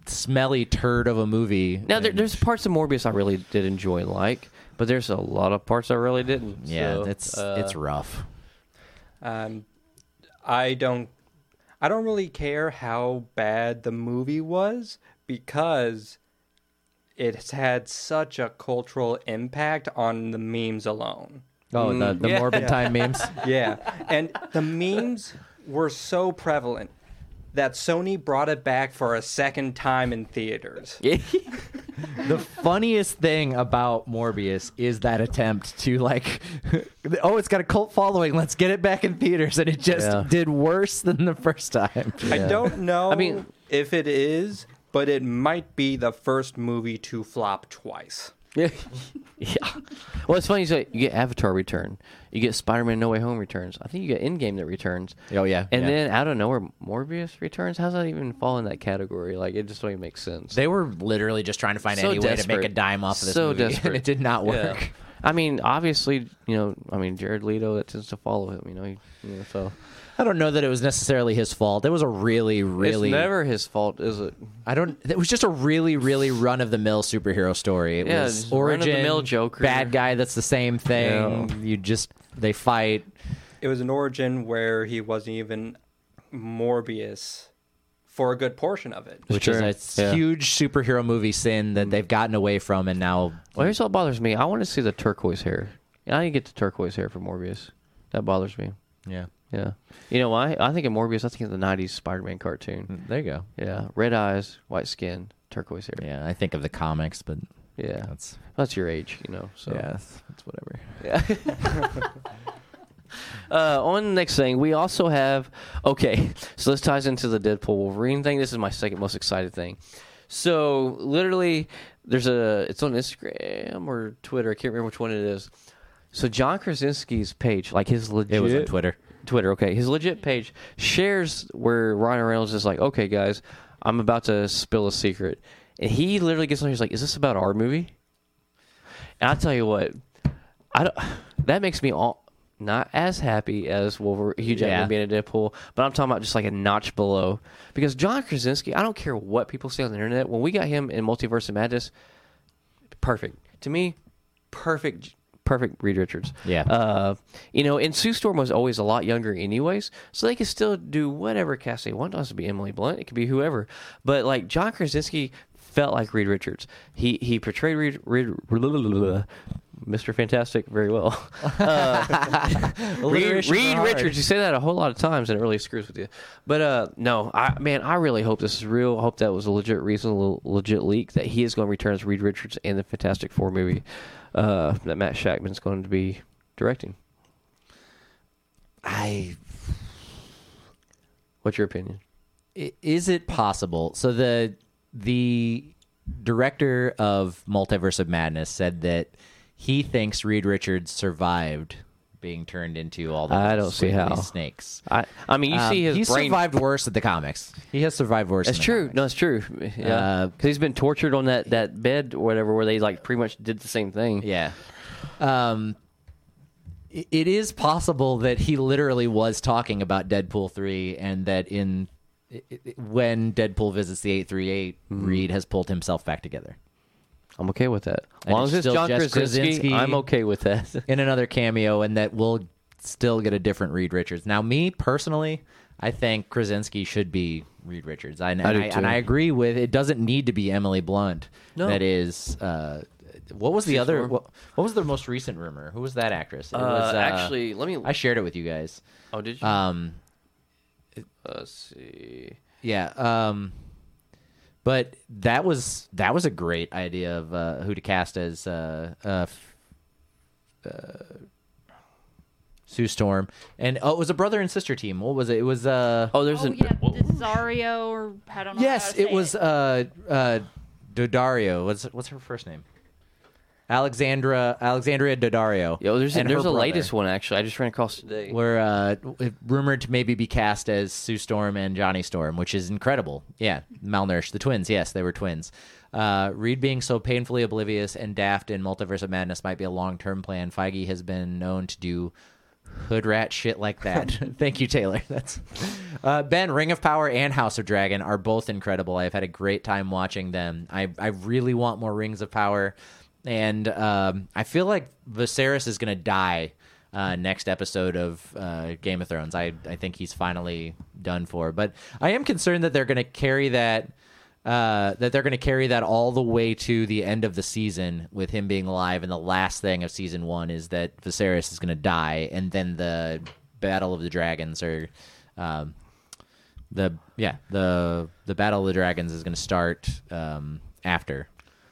smelly turd of a movie. Now there, and- there's parts of Morbius I really did enjoy and like, but there's a lot of parts I really didn't. yeah, So, it's uh, it's rough. Um, I don't, I don't really care how bad the movie was because it's had such a cultural impact on the memes alone. Oh, the, the [LAUGHS] yeah. Morbin time memes. Yeah, and the memes were so prevalent that Sony brought it back for a second time in theaters. [LAUGHS] the funniest thing about Morbius is that attempt to like, [LAUGHS] oh, it's got a cult following. Let's get it back in theaters, and it just Yeah. did worse than the first time. I don't know I mean- if it is, but it might be the first movie to flop twice. [LAUGHS] yeah. Well, it's funny. So you get Avatar return, you get Spider-Man No Way Home returns. I think you get Endgame that returns. Oh, yeah, and yeah. then out of nowhere, Morbius returns. How's that even fall in that category? Like it just don't even make sense. They were literally just trying to find So any way to make a dime off of this So movie, [LAUGHS] and it did not Yeah. work. I mean, obviously, you know, I mean, Jared Leto that tends to follow him. You know, he, you know so I don't know that it was necessarily his fault. It was a really, really. it's never his fault, is it? I don't. It was just a really, really run of the mill superhero story. It Yeah, was origin, run-of-the-mill Joker. bad guy. That's the same thing. Yeah. You just they fight. It was an origin where he wasn't even Morbius for a good portion of it. which Sure. is a Yeah. huge superhero movie sin that mm. they've gotten away from, and now Well, here's what bothers me. I want to see the turquoise hair. I didn't get the turquoise hair for Morbius. That bothers me. yeah, Yeah. You know why? I think of Morbius. I think of the '90s Spider-Man cartoon. there you go. Yeah, red eyes, white skin, turquoise hair. Yeah, I think of the comics, but Yeah, that's that's your age, you know. So yeah, that's, that's whatever. Yeah. [LAUGHS] uh, on the next thing, we also have. Okay, so this ties into the Deadpool Wolverine thing. This is my second most excited thing. So literally, there's a. It's on Instagram or Twitter. I can't remember which one it is. So John Krasinski's page, like his legit. It was on Twitter. Twitter, okay. His legit page shares where Ryan Reynolds is like, okay, guys, I'm about to spill a secret. And he literally gets on he's like, is this about our movie? And I'll tell you what, I don't, that makes me all, not as happy as Wolverine, Hugh Jackman Yeah. being a Deadpool, but I'm talking about just like a notch below. Because John Krasinski, I don't care what people say on the internet, when we got him in Multiverse of Madness, perfect. To me, perfect, perfect Reed Richards. Yeah. Uh, you know, and Sue Storm was always a lot younger, anyways, so they could still do whatever cast they want. It doesn't be Emily Blunt; it could be whoever. But like John Krasinski felt like Reed Richards. He he portrayed Reed, Reed [LAUGHS] Mr. Fantastic very well. [LAUGHS] Uh, Reed, Reed. Richards. You say that a whole lot of times, and it really screws with you. But uh, no, I man, I really hope this is real. I hope that was a legit reason, a legit leak that he is going to return as Reed Richards in the Fantastic Four movie uh, that Matt Shakman's going to be directing. I What's your opinion? I- is it possible so the the director of multiverse of madness said that he thinks Reed Richards survived being turned into all the I don't see how. snakes. I I mean, you Um, see his he's brain. survived worse at the comics. He has survived worse. That's in the true. comics. No, it's true. Yeah, Uh, because he's been tortured on that that bed or whatever, where they like pretty much did the same thing. Yeah. Um, i- it is possible that he literally was talking about Deadpool 3 and that in i- i- when Deadpool visits the 838, Hmm. Reed has pulled himself back together. I'm okay with that. As long as it's John Krasinski, Krasinski. I'm okay with that. [LAUGHS] In another cameo, and that we'll still get a different Reed Richards. Now, me personally, I think Krasinski should be Reed Richards. I, and, I do I, and. I agree with it. Doesn't need to be Emily Blunt. No. That is. Uh, what was the She's other? What, what was the most recent rumor? Who was that actress? It Uh, was, actually, let me. I shared it with you guys. oh, did you? Um, Let's see. yeah. Um, but that was that was a great idea of uh, who to cast as uh, uh, uh, Sue Storm, and oh, it was a brother and sister team. What was it? It was uh, Oh, there's oh an. yeah, Desario or I don't know. how yes, to it say was uh, uh, Daddario. What's what's her first name? Alexandra Alexandria Daddario. Yo, there's a, and her there's a brother. latest one actually. I just ran across today. were uh, rumored to maybe be cast as Sue Storm and Johnny Storm, which is incredible. Yeah, malnourished. The twins, yes, they were twins. Uh, Reed being so painfully oblivious and daft in Multiverse of Madness might be a long term plan. Feige has been known to do hood rat shit like that. [LAUGHS] Thank you, Taylor. That's uh, Ben. Ring of Power and House of Dragon are both incredible. I've had a great time watching them. I I really want more Rings of Power, and um, I feel like Viserys is gonna die uh, next episode of uh, Game of Thrones. I I think he's finally done for. But I am concerned that they're gonna carry that. Uh, that they're going to carry that all the way to the end of the season with him being alive, and the last thing of season one is that Viserys is going to die, and then the Battle of the Dragons or um, the yeah the the Battle of the Dragons is going to start um, after.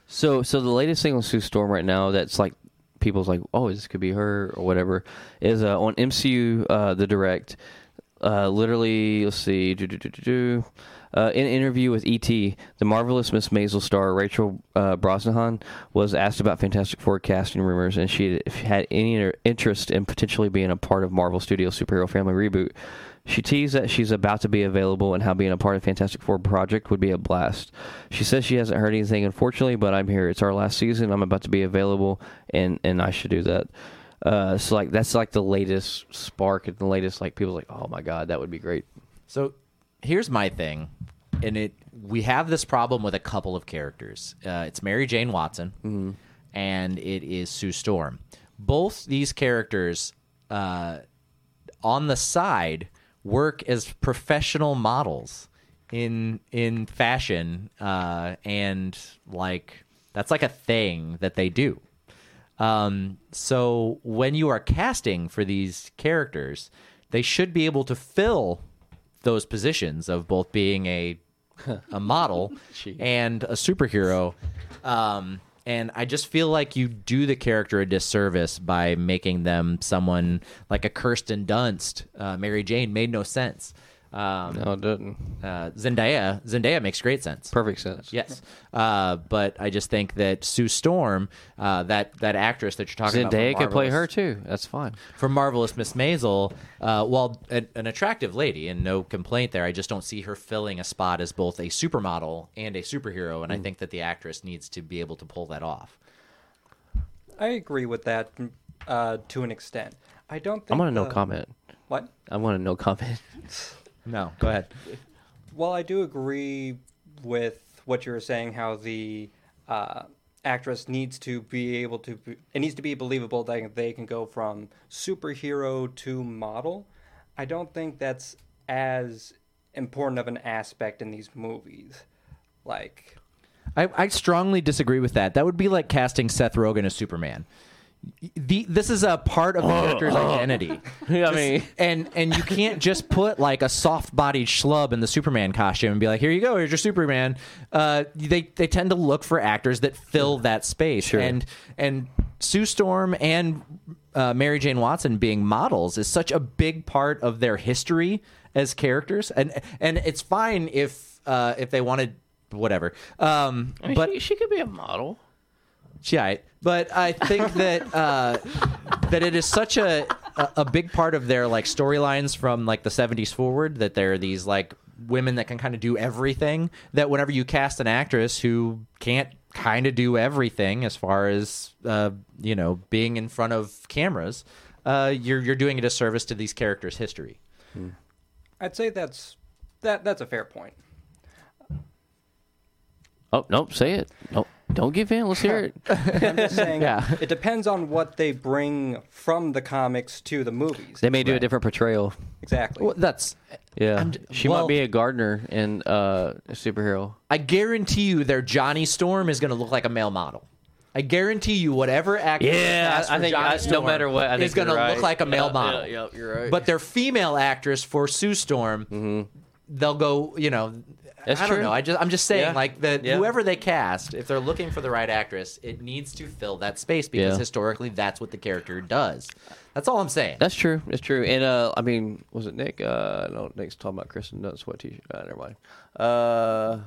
So, so the latest thing on Sue Storm right now that's like people's like, oh, this could be her or whatever, is uh, on MCU uh, the direct. Uh, literally, let's see. Uh, in an interview with ET, the marvelous Miss Maisel star Rachel uh, Brosnahan was asked about Fantastic Four casting rumors, and she she had any interest in potentially being a part of Marvel Studios' superhero family reboot. She teased that she's about to be available and how being a part of Fantastic Four project would be a blast. She says she hasn't heard anything, unfortunately, but I'm here. It's our last season. I'm about to be available, and and I should do that. Uh, so like that's like the latest spark and the latest like people like, oh my god, that would be great. So here's my thing, and it we have this problem with a couple of characters. Uh, it's Mary Jane Watson, and it is Sue Storm. Both these characters, uh, on the side, work as professional models in in fashion, uh, and like that's like a thing that they do. Um, so when you are casting for these characters, they should be able to fill those positions of both being a a model [LAUGHS] and a superhero. Um, and I just feel like you do the character a disservice by making them someone like a Kirsten Dunst. Uh, Mary Jane made no sense. Um, No, it doesn't. uh, Zendaya, Zendaya makes great sense. Perfect sense. Yes, uh, but I just think that Sue Storm, uh, that that actress that you're talking about, Zendaya from could play her too. That's fine. for marvelous Miss Maisel. Uh, while an, an attractive lady and no complaint there, I just don't see her filling a spot as both a supermodel and a superhero, Mm. and I think that the actress needs to be able to pull that off. I agree with that uh, to an extent. I don't think. I'm gonna no comment. What? I'm gonna no comment. No, go ahead. Well, I do agree with what you were saying. How the uh, actress needs to be able to. Be, it needs to be believable that they can go from superhero to model. I don't think that's as important of an aspect in these movies. Like, I, I strongly disagree with that. That would be like casting Seth Rogen as Superman. The, this is a part of the character's identity. [LAUGHS] I mean, and and you can't just put like a soft-bodied schlub in the Superman costume and be like, "Here you go, here's your Superman." Uh, they they tend to look for actors that fill that space, Sure. and and Sue Storm and uh, Mary Jane Watson being models is such a big part of their history as characters, and and it's fine if uh, if they wanted whatever, um, I mean, but she, she could be a model. She. But I think that uh, that it is such a, a big part of their like storylines from like the 70s forward that there are these like women that can kind of do everything that whenever you cast an actress who can't kind of do everything as far as uh, you know being in front of cameras uh, you're you're doing a disservice to these characters history I'd say that's that that's a fair point. Oh nope, say it. Nope, don't give in. Let's hear it. [LAUGHS] I'm just saying Yeah. it depends on what they bring from the comics to the movies. They may do a different portrayal. Exactly. well, that's Yeah, I'm- she well- might be a gardener and uh, a superhero. I guarantee you their Johnny Storm is going to look like a male model. I guarantee you whatever actor Yeah, cast I for think Johnny I- no Storm matter what, I is think going to you're look right. like a male Yeah, model. yeah, yeah, you're right. But their female actress for Sue Storm, they'll go. You know, That's I don't true. know. I just I'm just saying Yeah. like that Yeah. whoever they cast, if they're looking for the right actress, it needs to fill that space because Yeah. historically that's what the character does. That's all I'm saying. That's true. It's true. And uh, I mean, was it Nick? Uh, no, Nick's talking about Kirsten Dunst sweat t-shirt. Uh, never mind. Uh,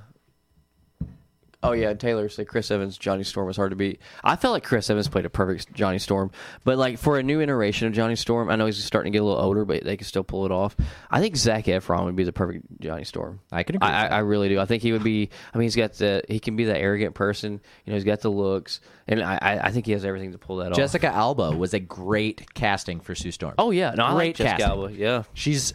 oh yeah, Taylor said Chris Evans, Johnny Storm was hard to beat. I felt like Chris Evans played a perfect Johnny Storm, but like for a new iteration of Johnny Storm, I know he's starting to get a little older, but they can still pull it off. I think Zac Efron would be the perfect Johnny Storm. I can agree I, I, really do. I think he would be. I mean, he's got the. He can be that arrogant person. You know, he's got the looks, and I, I think he has everything to pull that off. Jessica Alba was a great casting for Sue Storm. Oh yeah, no, I like Great Jessica casting. Alba. Yeah. She's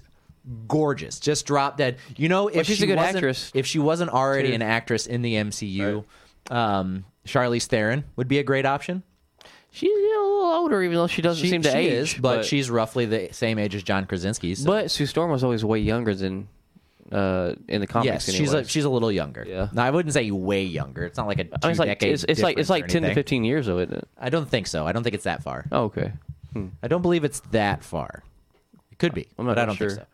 gorgeous. Just drop dead. You know, if she's she a good wasn't, actress, if she wasn't already too. an actress in the MCU, um, Charlize Theron would be a great option. She's a little older, even though she doesn't She, seem to she age. is, but, she's roughly the same age as John Krasinski. So. But Sue Storm was always way younger than uh, in the comics. yes, she's a, she's a little younger. Yeah. No, I wouldn't say way younger. It's not like a two I mean, it's like it's, it's like it's like ten to fifteen years of it. I don't think so. I don't think it's that far. Oh, okay. I don't believe it's that far. It could be, I'm not but I don't sure. think so.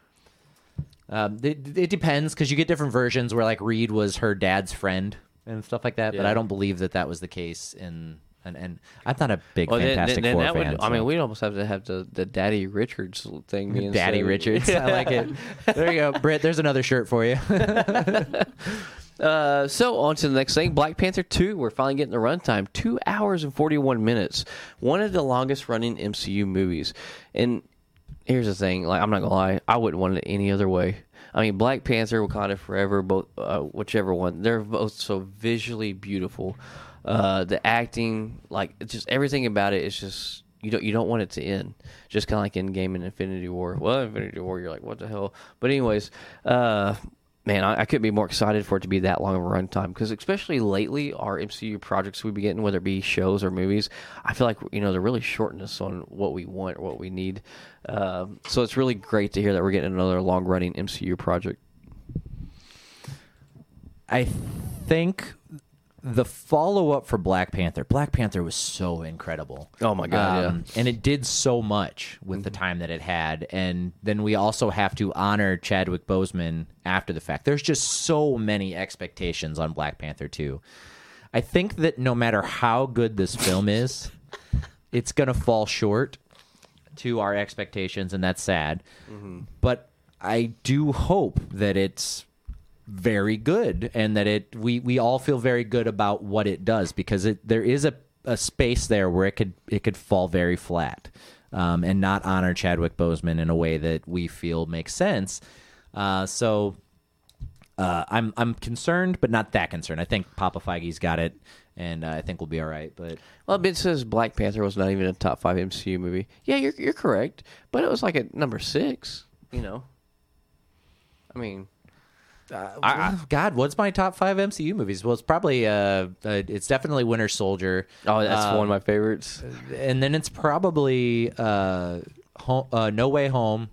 Um, it, it depends because you get different versions where like Reed was her dad's friend and stuff like that. But Yeah. I don't believe that that was the case in. And, and I'm not a big then, Fantastic then, then Four that fan. would. I so- mean, we'd almost have to have the, the Daddy Richards thing. [LAUGHS] being Daddy said. Richards. I like it. [LAUGHS] There you go, Britt. There's another shirt for you. [LAUGHS] Uh, so on to the next thing, Black Panther two. We're finally getting the runtime, two hours and forty one minutes. One of the longest running MCU movies. And here's the thing, like I'm not gonna lie, I wouldn't want it any other way. I mean, Black Panther, Wakanda Forever, both uh, whichever one, they're both so visually beautiful. Uh, the acting, like just everything about it is just you don't you don't want it to end. Just kind of like in Game and Infinity War. Well, Infinity War, you're like, what the hell? But anyways, uh, man, I, I couldn't be more excited for it to be that long of a runtime because especially lately, our MCU projects we've been getting, whether it be shows or movies, I feel like you know they're really shorting us on what we want or what we need. Um, so it's really great to hear that we're getting another long running MCU project. I think the follow up for Black Panther. Black Panther was so incredible. Oh my God, Um, And it did so much with the time that it had. And then we also have to honor Chadwick Boseman after the fact. There's just so many expectations on Black Panther 2. I think that no matter how good this film is, [LAUGHS] it's going to fall short to our expectations, and that's sad. But I do hope that it's very good and that it we we all feel very good about what it does because it there is a, a space there where it could it could fall very flat um, and not honor Chadwick Boseman in a way that we feel makes sense. Uh, so uh, I'm I'm concerned, but not that concerned. I think Papa Feige's got it, and uh, I think we'll be all right. But Well, Ben says Black Panther was not even a top five MCU movie. Yeah, you're you're correct, but it was like at number six. You know, I mean, I, God, what's my top five MCU movies? Well, it's probably uh, uh it's definitely Winter Soldier. oh, that's Uh, one of my favorites. and then it's probably uh, home, uh No Way Home,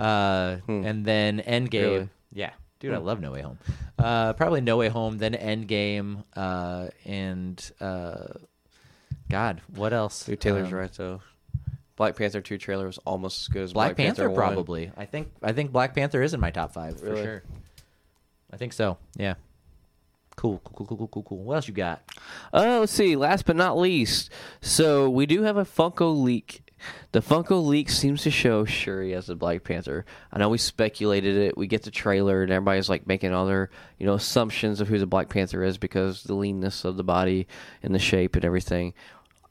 uh, and then Endgame. Hmm. Really? Hmm. Yeah, dude, I love No Way Home. Uh, probably No Way Home, then Endgame, uh, and uh, God, what else? Dude, Taylor's Um, right though. Black Panther two trailer was almost as good as Black, Panther, 1. probably. I think I think Black Panther is in my top five for sure. I think so. Yeah. Cool, cool, cool, cool, cool, cool. What else you got? Oh, let's see. Last but not least, so we do have a Funko leak The Funko leak seems to show Shuri as the Black Panther. I know we speculated it. We get the trailer, and everybody's like making all their you know assumptions of who the Black Panther is because the leanness of the body and the shape and everything.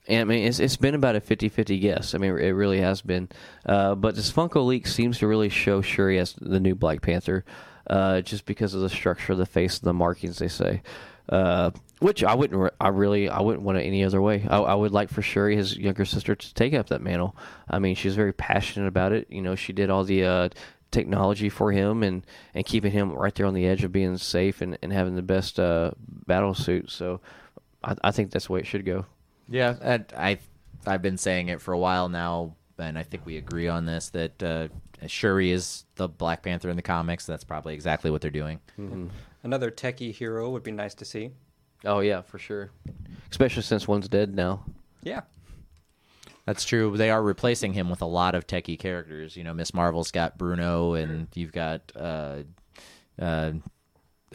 And I mean, it's it's been about a 50-50 guess. I mean, it really has been. Uh, but this Funko leak seems to really show Shuri as the new Black Panther, uh, just because of the structure of the face and the markings. They say. Uh, which I wouldn't, re- I really, I wouldn't want it any other way. I, I would like for Shuri, his younger sister, to take up that mantle. I mean, she's very passionate about it. You know, she did all the uh, technology for him and, and keeping him right there on the edge of being safe and, and having the best uh, battle suit. So I, I think that's the way it should go. Yeah, I I've been saying it for a while now, and I think we agree on this that uh, Shuri is the Black Panther in the comics. That's probably exactly what they're doing. Another techie hero would be nice to see. Oh yeah, for sure. Especially since one's dead now. Yeah. That's true. They are replacing him with a lot of techie characters. You know, Miss Marvel's got Bruno, and you've got uh, uh,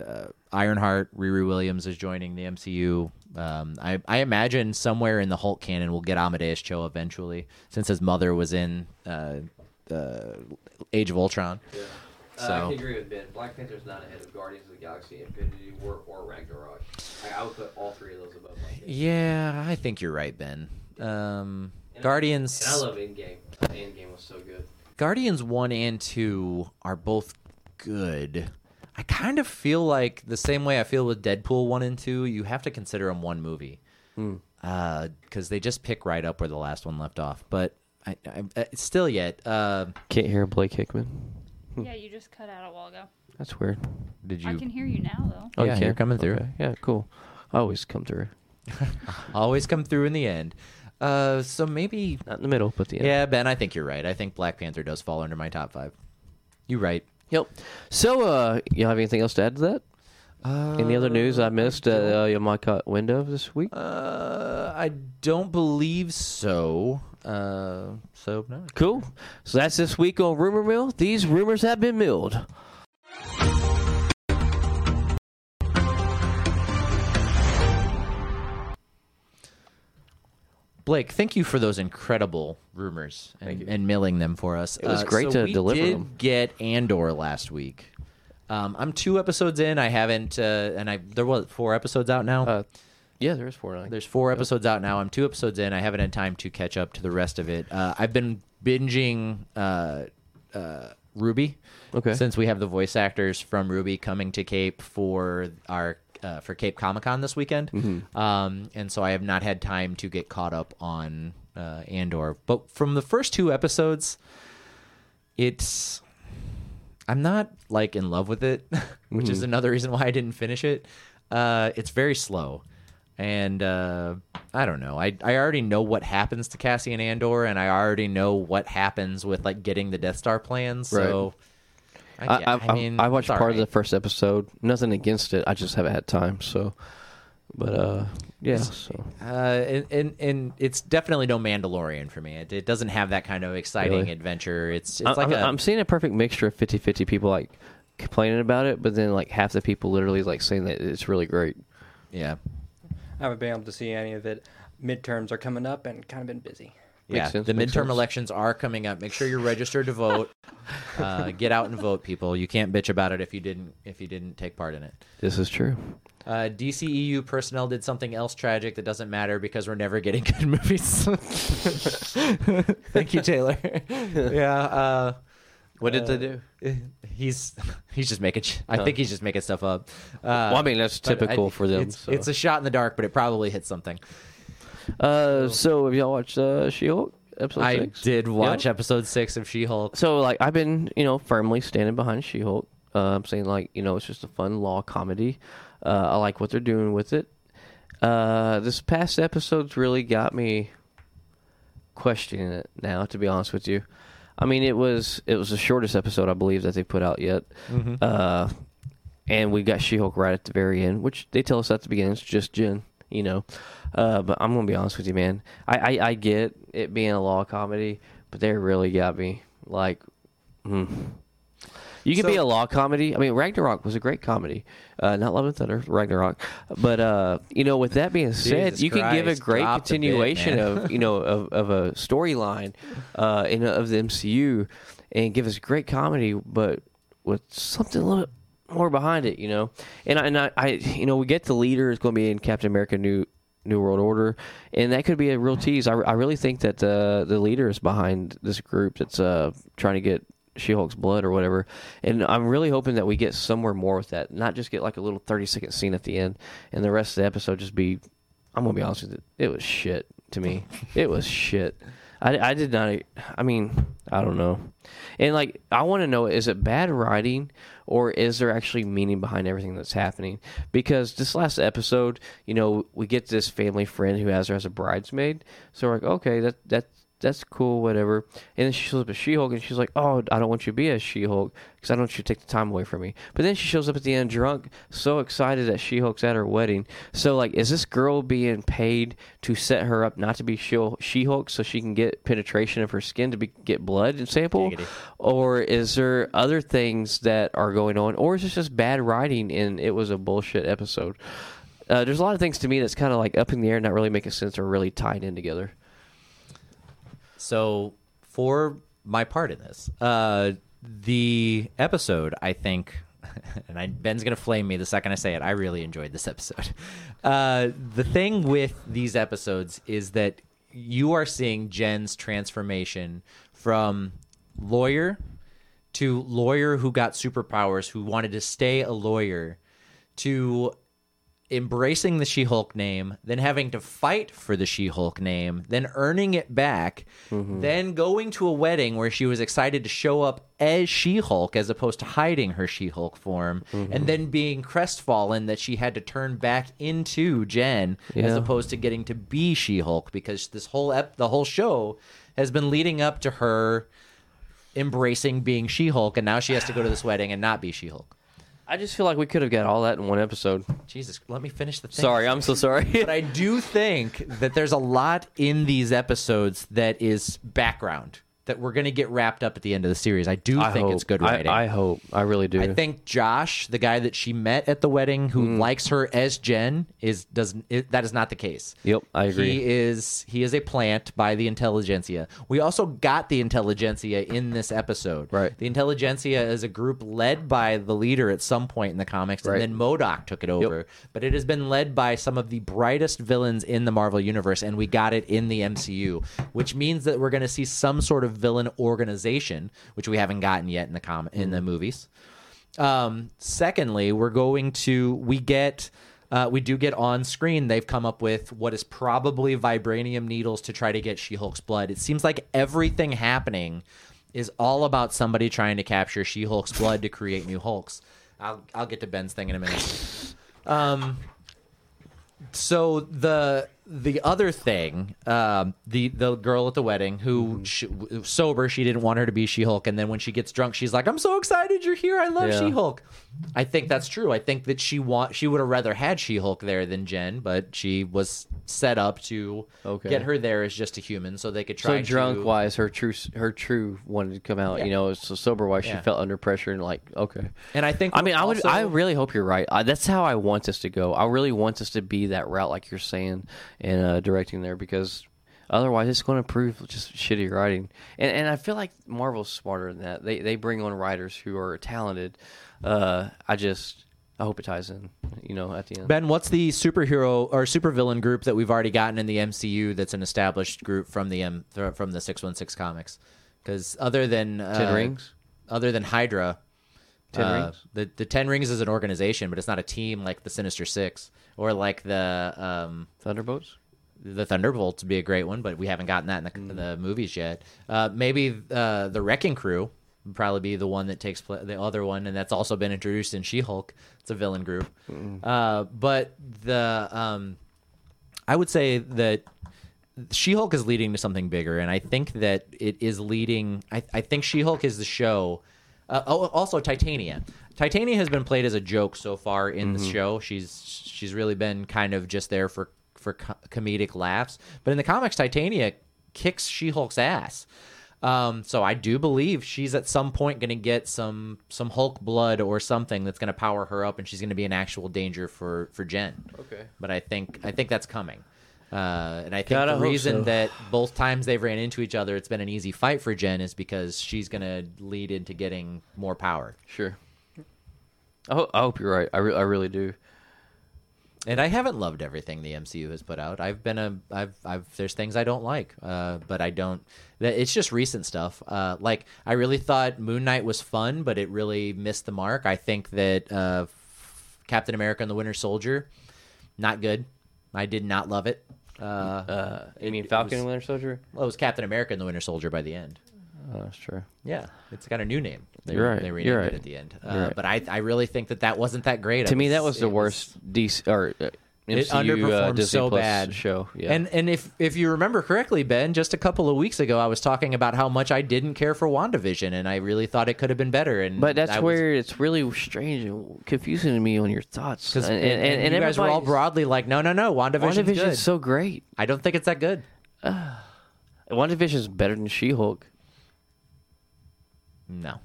uh, Ironheart. Riri Williams is joining the MCU. Um, I, I imagine somewhere in the Hulk canon we'll get Amadeus Cho eventually, since his mother was in uh, uh, Age of Ultron. Yeah. So agree with Ben. Black Panther's not ahead of Guardians of the Galaxy, Infinity War, or Ragnarok. I, I would put all three of those above. yeah, I think you're right, Ben. Um, Guardians. Endgame. Endgame was so good. Guardians 1 and 2 are both good. I kind of feel like the same way I feel with Deadpool 1 and 2, you have to consider them one movie. Because they just pick right up where the last one left off. But I, I, I still yet, uh, Can't hear Blake Hickman. Yeah, you just cut out a while ago. That's weird. did you I can hear you now though. Oh, Yeah, you you're coming through. Okay. Yeah, cool. I always come through. [LAUGHS] always come through in the end? Uh, so maybe, Not in the middle, but the end. yeah, Ben, I think you're right. I think Black Panther does fall under my top five. You right. Yep. So, uh, you have anything else to add to that? Any other news I missed at uh, your Mycott window this week? Uh, I don't believe so. Uh, so no. Cool. So that's this week on Rumor Mill. These rumors have been milled. Blake, thank you for those incredible rumors and, and milling them for us. It was great so to we deliver did them. Get Andor last week. Um, I'm two episodes in. I haven't, uh, and I there was four episodes out now. Uh, yeah, there is four nine. There's four episodes out now. I'm two episodes in. I haven't had time to catch up to the rest of it. Uh, I've been binging uh, uh, RWBY. Okay. Since we have the voice actors from RWBY coming to Cape for our uh, for Cape Comic Con this weekend, Mm-hmm. um, and so I have not had time to get caught up on uh, Andor. But from the first two episodes, it's I'm not like in love with it, [LAUGHS] which is another reason why I didn't finish it. Uh, it's very slow, and uh, I don't know. I I already know what happens to Cassian Andor, and I already know what happens with like getting the Death Star plans. So, I, I, I, I mean, I watched it's part of the first episode. Nothing against it. I just haven't had time. So, but uh, yeah. So Uh, and, and and it's definitely no Mandalorian for me. It, it doesn't have that kind of exciting Really? adventure. It's it's I, like I'm, a I'm seeing a perfect mixture of 50-50 people like complaining about it, but then like half the people literally like saying that it's really great. yeah. I haven't been able to see any of it. Midterms are coming up and kind of been busy. Makes yeah, sense, the makes midterm sense. elections are coming up. Make sure you're registered to vote. [LAUGHS] uh, get out and vote, people. You can't bitch about it if you didn't if you didn't take part in it. This is true. Uh, DCEU personnel did something else tragic that doesn't matter because we're never getting [LAUGHS] good movies. [LAUGHS] Thank you, Taylor. yeah. Uh, What did they uh, do? He's [LAUGHS] he's just making. I think he's just making stuff up. Uh, Well, I mean that's but I typical for them. It's, so. it's a shot in the dark, but it probably hit something. uh, so have y'all watched uh, She-Hulk episode I six? did watch Yeah? episode six of She-Hulk. So like I've been you know firmly standing behind She-Hulk. Uh, I'm saying like you know it's just a fun law comedy. Uh, I like what they're doing with it. Uh, this past episode's really got me questioning it now. To be honest with you, I mean it was it was the shortest episode I believe that they put out yet. Uh, and we got She-Hulk right at the very end, which they tell us at the beginning it's just Jen, you know. Uh, but I'm gonna be honest with you, man. I, I, I get it being a law comedy, but they really got me like, mm. You can be a law comedy. I mean, Ragnarok was a great comedy. Uh, not Love and Thunder, Ragnarok. But uh, you know, with that being said, Jesus you can give a great the bit, continuation of you know of, of a storyline uh, in of the MCU, and give us great comedy, but with something a little bit more behind it. You know, and I, and I, I you know, we get the leader is going to be in Captain America New. New World Order, and that could be a real tease. I, I really think that the the leader is behind this group that's uh, trying to get She-Hulk's blood or whatever. And I'm really hoping that we get somewhere more with that, not just get like a little 30 second scene at the end, and the rest of the episode just be. I'm gonna be honest with you, it was shit to me. [LAUGHS] it was shit. I, I did not. I mean, I don't know. And like, I want to know: is it bad writing, or is there actually meaning behind everything that's happening? Because this last episode, you know, we get this family friend who has her as a bridesmaid. So we're like, okay, that that that's cool, whatever. And then she shows up as She-Hulk, and she's like, "Oh, I don't want you to be as She-Hulk because I don't want you to take the time away from me." But then she shows up at the end drunk, so excited that She-Hulk's at her wedding. So, like, is this girl being paid to set her up not to be She- She-Hulk so she can get penetration of her skin to be, get blood and sample, Giggity. or is there other things that are going on, or is this just bad writing and it was a bullshit episode? Uh, there's a lot of things to me that's kind of like up in the air, not really making sense or really tied in together. So for my part in this, uh, the episode, I think, [LAUGHS] and I, Ben's gonna flame me the second I say it. I really enjoyed this episode. [LAUGHS] Uh, the thing with these episodes is that you are seeing Jen's transformation from lawyer to lawyer who got superpowers, who wanted to stay a lawyer, to embracing the She Hulk name, then having to fight for the She Hulk name, then earning it back, mm-hmm. then going to a wedding where she was excited to show up as She Hulk as opposed to hiding her She Hulk form, and mm-hmm. then being crestfallen that she had to turn back into Jen as opposed to getting to be She Hulk because this whole ep- the whole show has been leading up to her embracing being She Hulk, and now she has to go to this wedding and not be She Hulk. I just feel like we could have got all that in one episode. Jesus, let me finish the thing. Sorry, I'm so sorry. [LAUGHS] but I do think that there's a lot in these episodes that is background that we're going to get wrapped up at the end of the series. I do I think hope. it's good I- writing. I, hope. I really do. I think Josh, the guy that she met at the wedding, who Mm. likes her as Jen, is does it, that is not the case. Yep, I agree. He is he is a plant by the intelligentsia. We also got the intelligentsia in this episode. Right. The intelligentsia is a group led by the leader at some point in the comics, Right. and then MODOK took it over. But it has been led by some of the brightest villains in the Marvel universe, and we got it in the MCU, which means that we're going to see some sort of villain organization, which we haven't gotten yet in the com in the movies. Um, secondly, we're going to we get uh, we do get on screen. They've come up with what is probably vibranium needles to try to get She-Hulk's blood. It seems like everything happening is all about somebody trying to capture She-Hulk's blood to create new Hulks. I'll I'll get to Ben's thing in a minute. Um, so the the other thing, um, the the girl at the wedding who sh- sober, she didn't want her to be She Hulk, and then when she gets drunk, she's like, "I'm so excited you're here. I love Yeah. She Hulk." I think that's true. I think that she want she would have rather had She Hulk there than Jen, but she was set up to Okay. get her there as just a human, so they could try. so drunk to, wise, her true her true wanted to come out. You know, so sober wise, Yeah. she felt under pressure and like okay. and I think I mean, I would. also- I really hope you're right. I, that's how I want this to go. I really want this to be that route, like you're saying, and uh, directing there, because otherwise, it's going to prove just shitty writing. And and I feel like Marvel's smarter than that. They they bring on writers who are talented. Uh, I just I hope it ties in. You know, at the end. Ben, what's the superhero or supervillain group that we've already gotten in the MCU that's an established group from the M from the 616 comics? Because other than uh, Ten Rings? other than Hydra, Ten uh, Rings? the the Ten Rings is an organization, but it's not a team like the Sinister Six or like the um, Thunderbolts. the Thunderbolts would be a great one, but we haven't gotten that in the, Mm. the movies yet. Uh, maybe uh, the Wrecking Crew would probably be the one that takes pla the other one, and that's also been introduced in She-Hulk. It's a villain group, uh, but the um, I would say that She-Hulk is leading to something bigger, and I think that it is leading. I, I think She-Hulk is the show. Uh, oh, also Titania. Titania has been played as a joke so far in the show. She's she's really been kind of just there for for co- comedic laughs. But in the comics, Titania kicks She-Hulk's ass. Um, so I do believe she's at some point going to get some some Hulk blood or something that's going to power her up, and she's going to be an actual danger for for Jen. Okay. But I think I think that's coming. Uh, and I think God, I the reason so. that both times they've ran into each other, it's been an easy fight for Jen, is because she's going to lead into getting more power. Sure. I, ho- I hope you're right. I, re- I really do. And I haven't loved everything the MCU has put out. I've been a, I've, I've, there's things I don't like, uh, but I don't. That it's just recent stuff. Uh, like I really thought Moon Knight was fun, but it really missed the mark. I think that uh, Captain America and the Winter Soldier, not good. I did not love it. Uh, Uh, you mean Falcon was- and Winter Soldier? well, it was Captain America and the Winter Soldier by the end. Oh, that's true. Yeah, it's got a new name. They, You're right, They you're right. it at the end. Uh, right. But I, I really think that that wasn't that great. To I me, that was the it worst DC or uh, It MCU uh, underperformed Disney so Plus bad. show. Yeah. And and if if you remember correctly, Ben, just a couple of weeks ago, I was talking about how much I didn't care for WandaVision, and I really thought it could have been better. And but that's I was- where it's really strange and confusing to me on your thoughts. Because and, and, and, and you guys were all broadly like, no, no, no, WandaVision's WandaVision's good. so great. I don't think it's that good. [SIGHS] WandaVision's better than She-Hulk. No,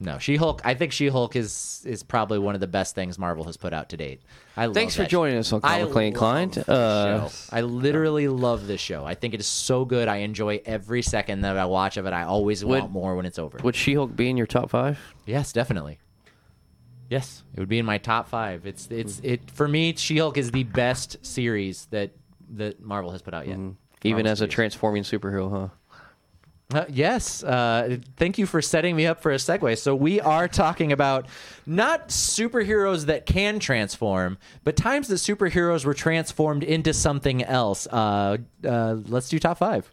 no. She Hulk. I think She Hulk is is probably one of the best things Marvel has put out to date. I love Thanks for joining us on Comically Inclined. Uh. I literally love this show. I think it is so good. I enjoy every second that I watch of it. I always Would- want more when it's over. would She-Hulk be in your top five? Yes, definitely. Yes, it would be in my top five. It's it's it for me. She Hulk is the best series that that Marvel has put out yet. Mm-hmm. Even as a transforming superhero, huh? Uh, yes. Uh, thank you for setting me up for a segue. So we are talking about not superheroes that can transform, but times that superheroes were transformed into something else. Uh, uh, let's do top five.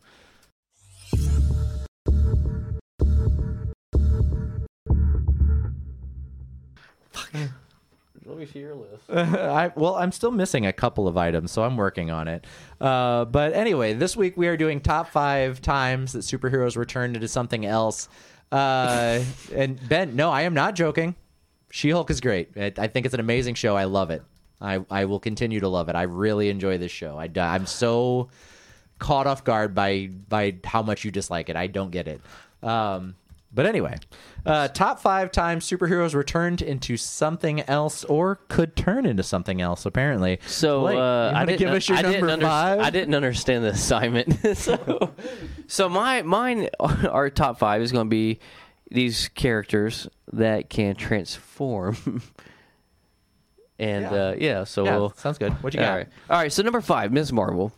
Your list. [LAUGHS] I, well, I'm still missing a couple of items, so I'm working on it. Uh, but anyway, this week we are doing top five times that superheroes returned into something else. Uh, and Ben, no, I am not joking. She-Hulk is great. I, I think it's an amazing show. I love it. I, I will continue to love it. I really enjoy this show. I, I'm so caught off guard by by how much you dislike it. I don't get it. Um, but anyway, uh, top five times superheroes were turned into something else or could turn into something else. Apparently, So Blake, uh, I didn't. give us your I didn't number underst- five. I didn't understand the assignment. [LAUGHS] so, so my mine, [LAUGHS] our top five is going to be these characters that can transform. [LAUGHS] and Yeah. uh, yeah, so Yeah, we'll, sounds good. What you got? right. All right. So number five, Ms. Marvel.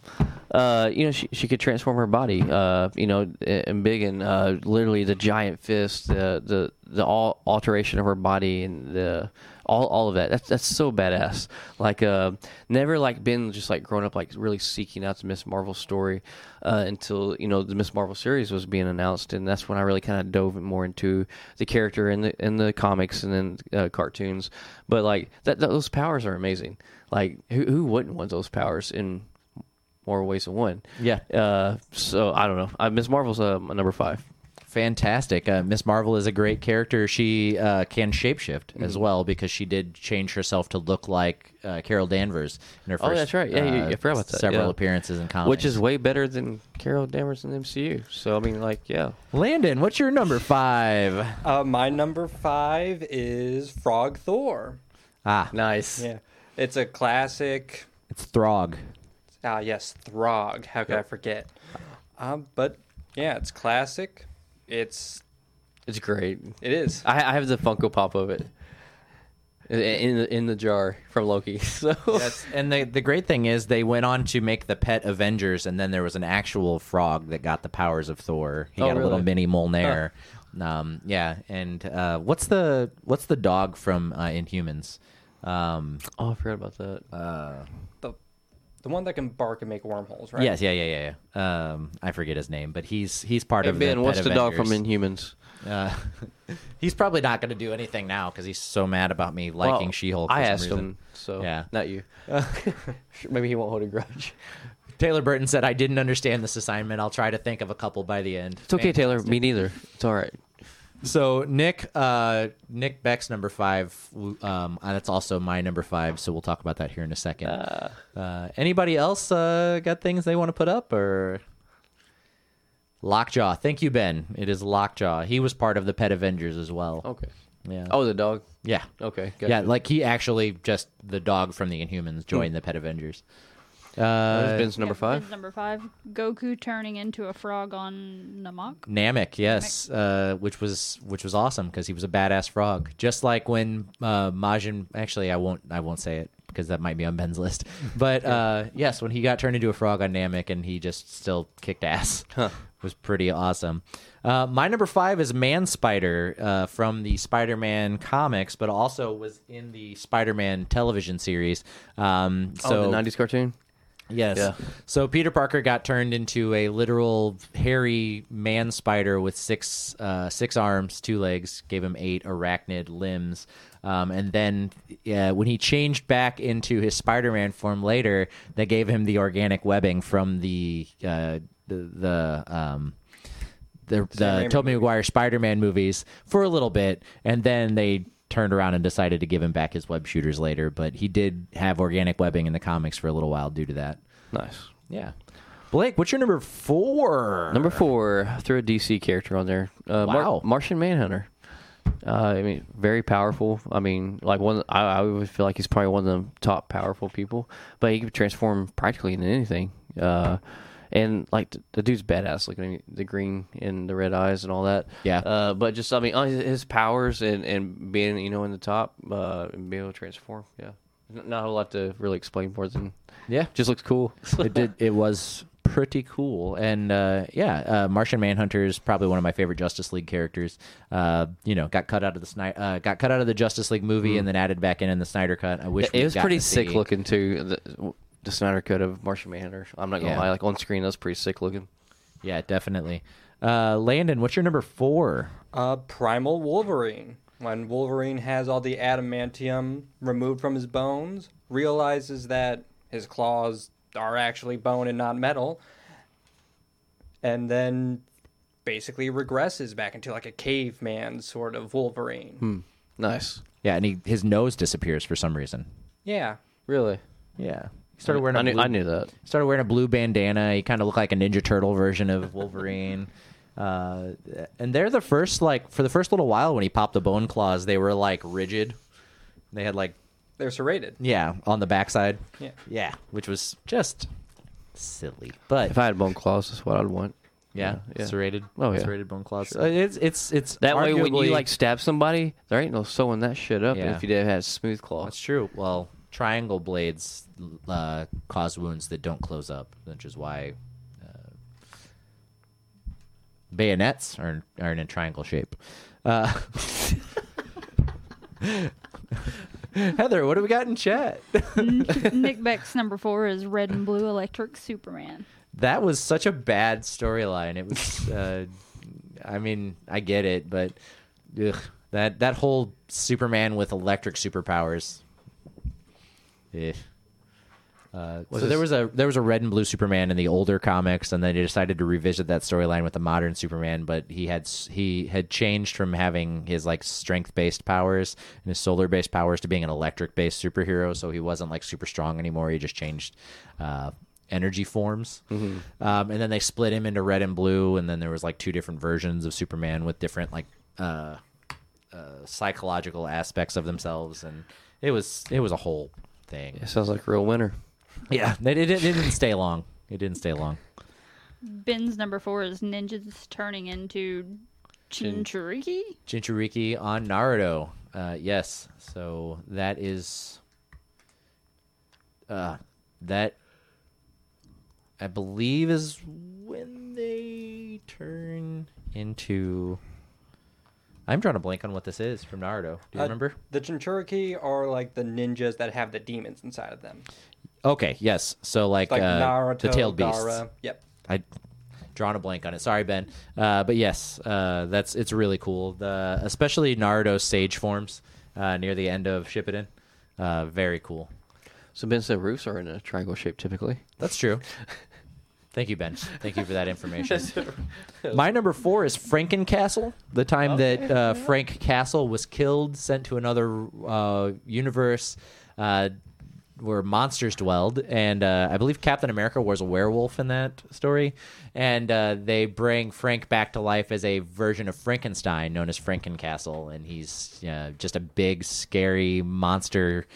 Uh, you know, she she could transform her body. Uh, you know, and big and uh, literally the giant fist, the the the all alteration of her body, and the all all of that. That's that's so badass. Like, uh, never like been just like growing up like really seeking out the Miss Marvel story uh, until you know the Miss Marvel series was being announced, and that's when I really kind of dove more into the character in the in the comics and then uh, cartoons. But like that, those powers are amazing. Like, who who wouldn't want those powers in more ways than one. Yeah. Uh, so I don't know. Uh, Ms. Marvel's uh, my number five. Fantastic. Uh, Miss Marvel is a great character. She uh, can shapeshift Mm-hmm. as well because she did change herself to look like uh, Carol Danvers in her first. Oh, that's right. Yeah, you- uh, you forgot about that. Several Yeah. appearances in comics, Which is way better than Carol Danvers in the MCU. So I mean, like, yeah. Landon. What's your number five? Uh, my number five is Frog Thor. Ah, Nice. Yeah, it's a classic. it's Throg. Ah, yes, Throg. How could I forget? Um, but yeah, it's classic. It's It's great. it is. I, I have the Funko Pop of it in in the, in the jar from Loki. [LAUGHS] So That's, and the the great thing is they went on to make the pet Avengers, and then there was an actual frog that got the powers of Thor. He Oh, got a little really? mini Mjolnir. Um, yeah, and uh, what's the what's the dog from uh, Inhumans? Um, oh, I forgot about that. The the one that can bark and make wormholes, right? Yes, yeah, yeah, yeah. yeah. Um, I forget his name, but he's he's part Hey of Ben, the what's Pet the dog from Inhumans? Uh, [LAUGHS] he's probably not going to do anything now because he's so mad about me liking Well, She-Hulk. I some asked reason. him, so Yeah. not you. [LAUGHS] Maybe he won't hold a grudge. [LAUGHS] Taylor Burton said, "I didn't understand this assignment. I'll try to think of a couple by the end." It's okay, Taylor. Me neither. It's all right. So Nick, uh, Nick Beck's number five. Um, uh, that's also my number five. So we'll talk about that here in a second. Uh, anybody else uh, got things they want to put up, or Lockjaw. Thank you, Ben. It is Lockjaw. He was part of the Pet Avengers as well. Okay. Yeah. Oh, the dog. yeah. Okay. Yeah, like he actually just the dog from the Inhumans joined the Pet Avengers. That was Uh, Ben's number Yep, five. Ben's number five. Goku turning into a frog on Namek. Namek, yes, uh, which was which was awesome because he was a badass frog, just like when uh, Majin. Actually, I won't I won't say it because that might be on Ben's list. [LAUGHS] But uh, yes, when he got turned into a frog on Namek and he just still kicked ass, [LAUGHS] [LAUGHS] was pretty awesome. Uh, my number five is Man Spider uh, from the Spider-Man comics, but also was in the Spider-Man television series. Um, so oh, the '90s cartoon. Yes. Yeah. So Peter Parker got turned into a literal hairy man spider with six uh, six arms, two legs, gave him eight arachnid limbs. Um, and then uh, when he changed back into his Spider-Man form later, they gave him the organic webbing from the uh, the, the um, the, the Tobey. Maguire Spider-Man movies for a little bit, and then they turned around and decided to give him back his web shooters later. But he did have organic webbing in the comics for a little while due to that. Nice. Yeah. Blake, what's your number four? Number four, threw a DC character on there. Uh, Mar- Wow. Martian Manhunter. Uh, I mean, very powerful. I mean, like one. I, I would feel like he's probably one of the top powerful people, but he can transform practically into anything. Uh, and like the, the dude's badass, like I mean, the green and the red eyes and all that. Yeah. Uh, but just I mean, uh, his powers and, and being you know in the top uh, and being able to transform. Yeah. Not a lot to really explain more than Yeah. just looks cool. [LAUGHS] it did. It was pretty cool, and uh, yeah, uh, Martian Manhunter is probably one of my favorite Justice League characters. Uh, you know, got cut out of the Snyder, uh, got cut out of the Justice League movie, and then added back in in the Snyder cut. I wish It was pretty sick see- looking too. The, the Snyder cut of Martian Manhunter. I'm not gonna Yeah. lie, like on screen, that's pretty sick looking. Yeah, definitely. Uh, Landon, what's your number four? Uh, Primal Wolverine. When Wolverine has all the adamantium removed from his bones, realizes that his claws are actually bone and not metal, and then basically regresses back into like a caveman sort of Wolverine. Nice. Yeah, and he, his nose disappears for some reason. Yeah. Really? Yeah, he started wearing. I a knew, blue, I knew that. started wearing a blue bandana. He kind of looked like a Ninja Turtle version of Wolverine. [LAUGHS] uh, and they're the first, like, for the first little while when he popped the bone claws, they were like rigid. They had like, They're serrated. yeah, on the backside. Yeah. Yeah, which was just silly. But If I had bone claws, that's what I'd want. yeah, yeah. serrated. Oh, yeah. serrated bone claws. Uh, it's it's it's That way, when you like stab somebody, there ain't no sewing that shit up. Yeah. If you did have smooth claws, That's true. Well, triangle blades uh, cause wounds that don't close up, which is why uh, bayonets are are in a triangle shape. Uh, [LAUGHS] Heather, what do we got in chat? [LAUGHS] Nick Beck's number four is Red and Blue Electric Superman. that was such a bad storyline. It was. Uh, I mean, I get it, but ugh, that that whole Superman with electric superpowers. Eh. Uh, so there was a there was a red and blue Superman in the older comics, and then they decided to revisit that storyline with the modern Superman. But he had he had changed from having his like strength based powers and his solar based powers to being an electric based superhero. So he wasn't like super strong anymore. He just changed uh, energy forms, um, and then they split him into red and blue. And then there was like two different versions of Superman with different like uh, uh, psychological aspects of themselves, and it was it was a whole thing. it sounds like a real winner. Yeah, [LAUGHS] it, it, it didn't stay long. It didn't stay long. Ben's number four is ninjas turning into Chinchuriki. Jinchuriki on Naruto. Uh, yes, so that is uh, that I believe is when they turn into. I'm trying to blank on what this is from Naruto. Do you Uh, remember? The Jinchuriki are like the ninjas that have the demons inside of them. Okay, yes. So like, like uh, Naruto, the tailed beasts. Gaara. Yep. I drawn a blank on it. Sorry, Ben. Uh, but yes, uh, that's it's really cool. The especially Naruto's sage forms uh, near the end of Shippuden. Uh, very cool. So Ben said roofs are in a triangle shape typically. That's true. [LAUGHS] Thank you, Ben. Thank you for that information. [LAUGHS] My number four is Frankencastle. The time that uh, Frank Castle was killed, sent to another uh, universe, uh, where monsters dwelled, and uh, I believe Captain America was a werewolf in that story, and uh, they bring Frank back to life as a version of Frankenstein known as Frankencastle, and he's uh, just a big, scary monster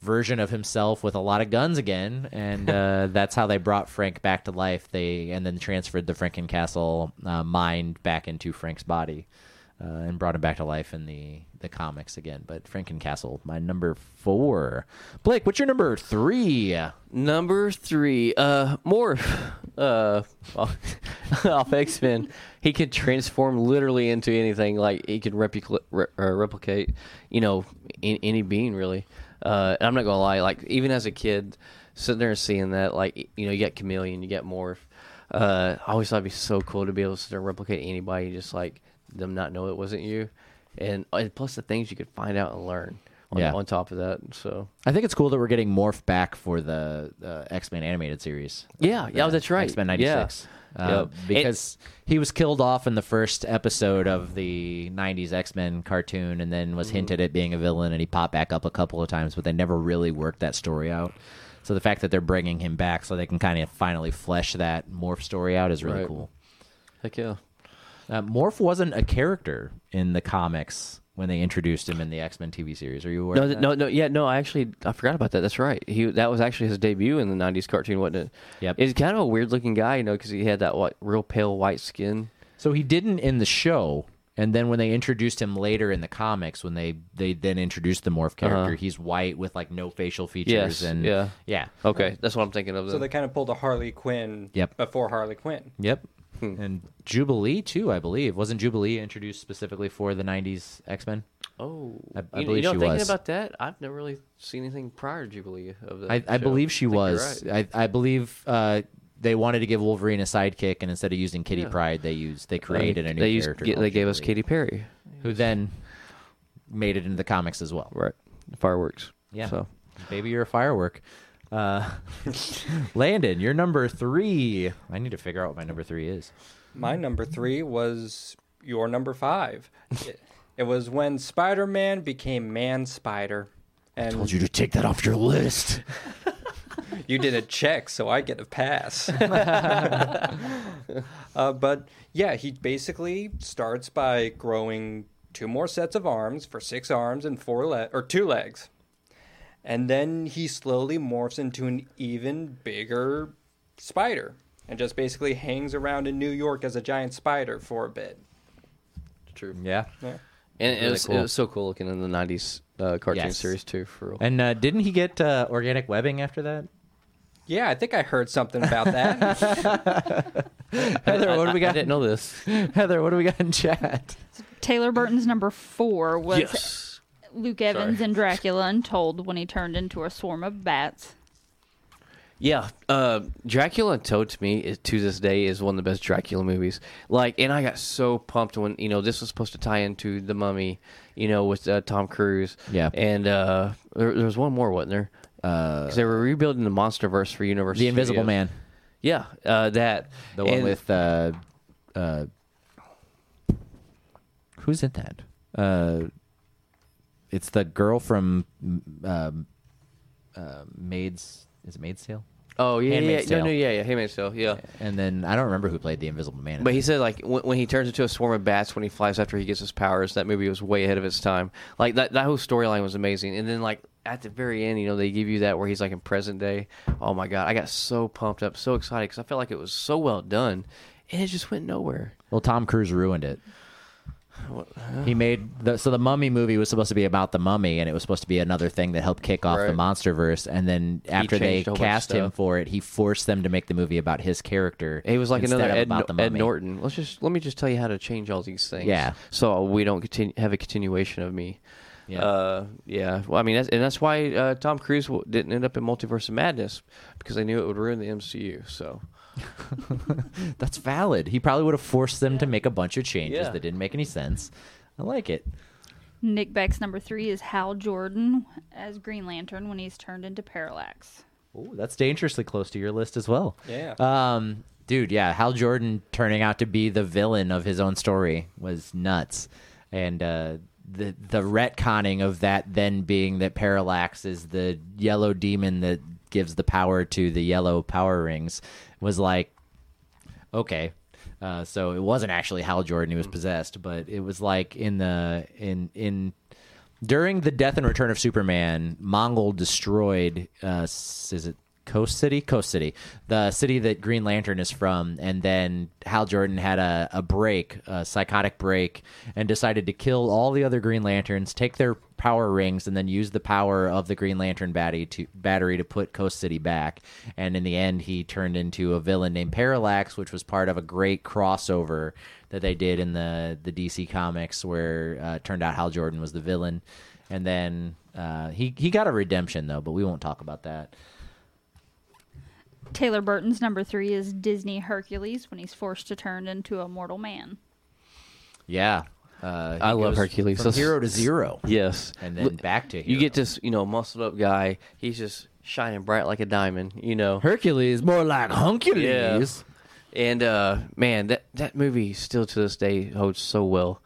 version of himself with a lot of guns again, and [LAUGHS] uh, that's how they brought Frank back to life. They and then transferred the Frankencastle uh, mind back into Frank's body, uh, and brought him back to life in the the comics again. But Frankencastle, my number four. Blake, what's your number three? Number three, uh, Morph, [LAUGHS] uh, off [LAUGHS] X Men. He could transform literally into anything. Like he could replicate, re- uh, replicate, you know, in, any being really. Uh, and I'm not gonna lie, like even as a kid, sitting there and seeing that, like you know, you get Chameleon, you get Morph. Uh, I always thought it'd be so cool to be able to sit there and replicate anybody, just like them not know it wasn't you, and, and plus the things you could find out and learn. On, Yeah. on top of that, so I think it's cool that we're getting Morph back for the uh, X Men animated series. yeah, yeah, that's right. X Men Yeah. '96. Uh, Yep. Because he was killed off in the first episode of the '90s X Men cartoon, and then Mm-hmm. was hinted at being a villain, and he popped back up a couple of times, but they never really worked that story out. So the fact that they're bringing him back, so they can kind of finally flesh that Morph story out, is really Right. cool. heck yeah. Uh, Morph wasn't a character in the comics when they introduced him in the X Men TV series. Are you aware? No, of that? no, no. Yeah, no. I actually I forgot about that. That's right. He that was actually his debut in the '90s cartoon, wasn't it? Yep. He's kind of a weird looking guy, you know, because he had that what real pale white skin. So he didn't in the show, and then when they introduced him later in the comics, when they they then introduced the morph character, Uh-huh. he's white with like no facial features Yes, and yeah. yeah, Okay, that's what I'm thinking of. So they kind of pulled a Harley Quinn Yep. before Harley Quinn. yep. Hmm. And Jubilee too, I believe. Wasn't Jubilee introduced specifically for the '90s X Men? oh, I- I you, believe you know, she thinking was. about that, I've never really seen anything prior to Jubilee of that. I, I believe she you're was. right. I, I believe uh, they wanted to give Wolverine a sidekick, and instead of using Kitty Yeah. Pryde, they used they created a new they used, character. called they gave us Katy Perry. who then made it into the comics as well. Right, fireworks. Yeah. So Baby, you're a firework. Uh, [LAUGHS] Landon, you're number three. I need to figure out what my number three is. My number three was your number five. it, it was when Spider Man became Man Spider. And I Told you to take that off your list. [LAUGHS] you did a check, so I get a pass. [LAUGHS] uh, but yeah, he basically starts by growing two more sets of arms for six arms and four le- or two legs, and then he slowly morphs into an even bigger spider, and just basically hangs around in New York as a giant spider for a bit. true. Yeah. Yeah. And it Really was cool. it was so cool looking in the '90s uh, cartoon Yes. series too. For real. And uh, didn't he get uh, organic webbing after that? Yeah, I think I heard something about that. [LAUGHS] [LAUGHS] Heather, what do we I got? didn't know this. [LAUGHS] Heather, what do we got in chat? Taylor Burton's number four was yes. Luke Evans Sorry. in Dracula Untold when he turned into a swarm of bats. Yeah, uh, Dracula Untold to me is, to this day is one of the best Dracula movies. Like, and I got so pumped when you know this was supposed to tie into the Mummy, you know, with uh, Tom Cruise. Yeah. and uh, there, there was one more, wasn't there? Uh, Because they were rebuilding the MonsterVerse for Universal. the Invisible Studios. Man, Yeah, uh, that the one And- with uh, uh, who's in that? It's the girl from um, uh, Maid's. Is it Maid's Tale? Oh yeah, yeah, Handmaid's yeah. no, Tale. no, yeah, yeah, Handmaid's Tale, yeah. And then I don't remember who played the Invisible Man. But he said like when, when he turns into a swarm of bats when he flies after he gets his powers, that movie was way ahead of its time. Like that that whole storyline was amazing. And then like at the very end, you know, they give you that where he's like in present day. Oh my god, I got so pumped up, so excited because I felt like it was so well done, and it just went nowhere. Well, Tom Cruise ruined it. He made the so the Mummy movie was supposed to be about the Mummy, and it was supposed to be another thing that helped kick off the Right. MonsterVerse. And then after they changed a whole bunch of cast him stuff. for it, he forced them to make the movie about his character. He was like instead another of Ed, about the Ed Mummy. Norton. Let's just let me just tell you how to change all these things. Yeah. So we don't continue have a continuation of me. Yeah. Uh, yeah. Well, I mean, that's, and that's why uh, Tom Cruise w- didn't end up in Multiverse of Madness because they knew it would ruin the MCU. So [LAUGHS] That's valid. He probably would have forced them to make a bunch of changes Yeah. that didn't make any sense. I like it. Nick Beck's number three is Hal Jordan as Green Lantern when he's turned into Parallax. Ooh, that's dangerously close to your list as well. Yeah. Um, dude, yeah, Hal Jordan turning out to be the villain of his own story was nuts, and uh, the the retconning of that then being that Parallax is the yellow demon that gives the power to the yellow power rings was like okay. Uh, so it wasn't actually Hal Jordan who was possessed, but it was like in the in in during the death and return of Superman, Mongul destroyed uh, is it Coast City? Coast City, the city that Green Lantern is from, and then Hal Jordan had a, a break, a psychotic break, and decided to kill all the other Green Lanterns, take their power rings, and then use the power of the Green Lantern battery to battery to put Coast City back. And in the end, he turned into a villain named Parallax, which was part of a great crossover that they did in the the DC comics, where uh, it turned out Hal Jordan was the villain, and then uh, he he got a redemption though, but we won't talk about that. Taylor Burton's number three is Disney Hercules when he's forced to turn into a mortal man. Yeah, uh, I love Hercules. from That's- hero to zero, [LAUGHS] Yes, and then Look, back to hero. you get this, you know, muscled up guy. He's just shining bright like a diamond. You know, Hercules, more like Huncules. And uh, man, that that movie still to this day holds so well,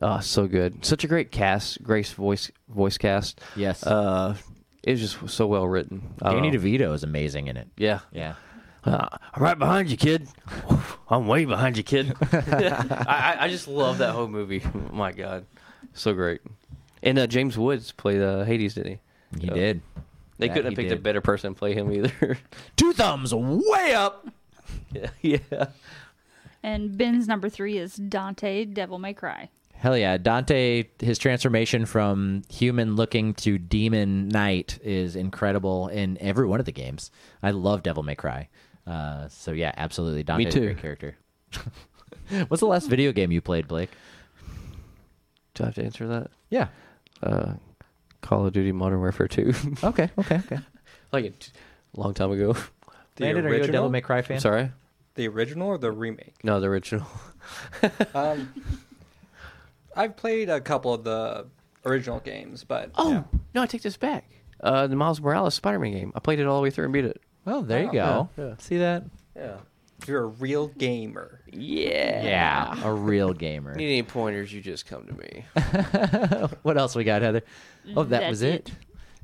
uh, so good. Such a great cast, Grace voice voice cast. Yes. uh, it was just so well written. I don't Danny know. DeVito is amazing in it. yeah, Yeah. Uh, I'm right behind you, kid. [LAUGHS] I'm way behind you, kid. [LAUGHS] I, I I just love that whole movie. [LAUGHS] My God, so great. And uh, James Woods played uh, Hades, didn't he? He Yeah. did. They That couldn't he have picked a did. better person to play him either. Two thumbs way up. yeah, yeah. And Ben's number three is Dante Devil May Cry. Hell yeah, Dante. His transformation from human looking to demon knight is incredible in every one of the games. I love Devil May Cry. Uh, so yeah, absolutely, Dante's too. a great character. [LAUGHS] What's the last video game you played, Blake? Do I have to answer that? Yeah. Uh, Call of Duty Modern Warfare 2. [LAUGHS] Okay. Okay. Okay. like a t- long time ago. [LAUGHS] The Landon, are you a original? Devil May Cry fan? Sorry? The original or the remake? No, the original. Um, I've played a couple of the original games, but Oh, yeah. no, I take this back. Uh, the Miles Morales Spider Man game. I played it all the way through and beat it. Well, there you Oh, go. yeah, yeah. See that? Yeah. you're a real gamer. Yeah. Yeah, a real gamer. [LAUGHS] Need any pointers, you just come to me. [LAUGHS] what else we got, Heather? Oh, that That's was it.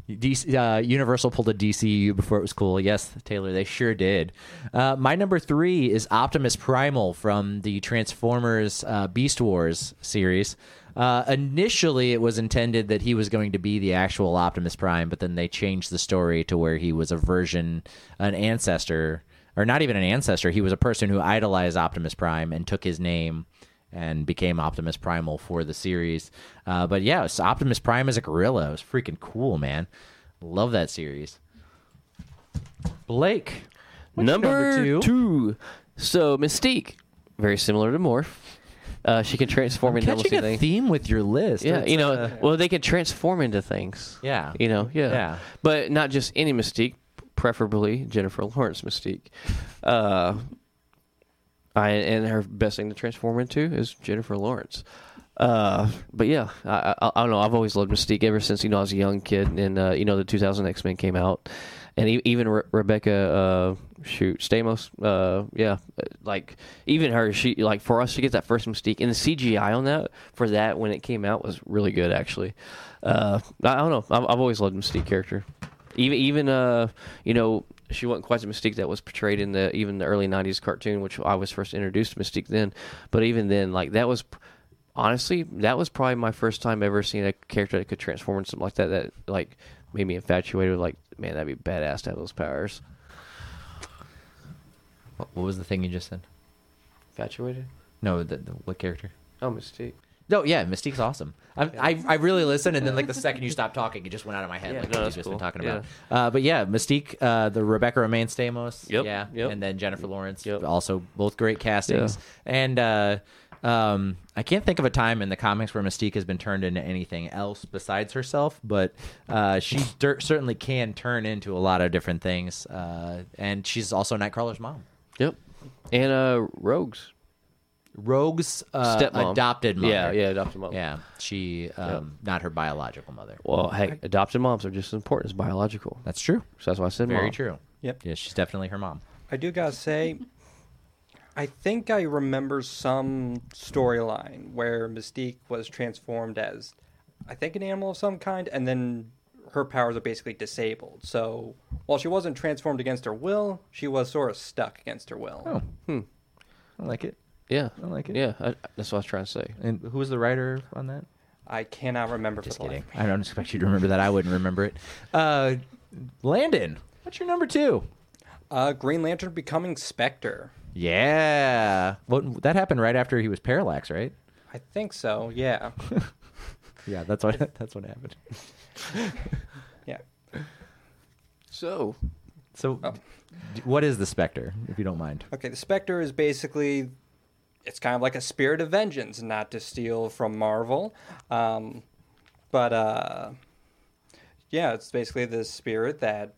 DC, uh, Universal pulled a DCU before it was cool. Yes, Taylor, they sure did. Uh, my number three is Optimus Primal from the Transformers uh, Beast Wars series. Uh, initially, it was intended that he was going to be the actual Optimus Prime, but then they changed the story to where he was a version, an ancestor, or not even an ancestor. He was a person who idolized Optimus Prime and took his name and became Optimus Primal for the series. Uh, but yeah, it's Optimus Prime as a gorilla. It was freaking cool, man. Love that series. Blake, your number, two? two. So, Mystique. Very similar to Morph. Uh, she can transform into almost catching a anything. theme with your list. Yeah, you know, uh, well, they can transform into things. Yeah. You know, yeah. Yeah. But not just any Mystique, preferably Jennifer Lawrence Mystique. Uh, I, and her best thing to transform into is Jennifer Lawrence. Uh, but yeah, I, I, I don't know. I've always loved Mystique ever since you know I was a young kid, and uh, you know the 2000 X Men came out, and even Re- Rebecca, uh, shoot, Stamos, uh, yeah, like even her, she like for us to get that first Mystique, and the CGI on that for that when it came out was really good actually. Uh, I, I don't know. I've, I've always loved Mystique character. Even even uh, you know she wasn't quite the Mystique that was portrayed in the even the early '90s cartoon, which I was first introduced to Mystique then. But even then, like that was honestly that was probably my first time ever seeing a character that could transform into something like that. That like made me infatuated with like, man, that'd be badass to have those powers. what what was the thing you just said? Infatuated? No, the, the, what character? Oh, Mystique. No, yeah, Mystique's awesome. I, I I really listened, and then like the second you stopped talking, it just went out of my head. Yeah, like no, what you've just cool. been talking about. Uh, but yeah, Mystique, uh, the Rebecca Romijn Stamos, Yep, yeah, yep. and then Jennifer Lawrence, Yep. also both great castings. And uh, um, I can't think of a time in the comics where Mystique has been turned into anything else besides herself, but uh, she cer- certainly can turn into a lot of different things. Uh, and she's also Nightcrawler's mom. Yep. And uh, Rogues. Rogue's uh, Stepmom. adopted mother. Yeah, yeah, adopted mom. Yeah, she, um, not her biological mother. Well, hey, adopted moms are just as important as biological. That's true. So that's why I said Very mom. true. Yep. Yeah, she's definitely her mom. I do gotta say, I think I remember some storyline where Mystique was transformed as I think, an animal of some kind, and then her powers are basically disabled. So while she wasn't transformed against her will, she was sort of stuck against her will. Oh, Hmm. I like it. Yeah. I like it. Yeah, I, that's what I was trying to say. And who was the writer on that? I cannot remember Just for the kidding. life I don't expect you to remember that. I wouldn't remember it. Uh, Landon, what's your number two? Uh, Green Lantern becoming Spectre. Yeah. What that happened right after he was Parallax, right? I think so. Yeah. [LAUGHS] Yeah, that's what [LAUGHS] that's what happened. [LAUGHS] Yeah. So, So, Oh. d- what is the Spectre, if you don't mind? Okay, the Spectre is basically it's kind of like a spirit of vengeance, not to steal from Marvel. Um, but uh, yeah, it's basically the spirit that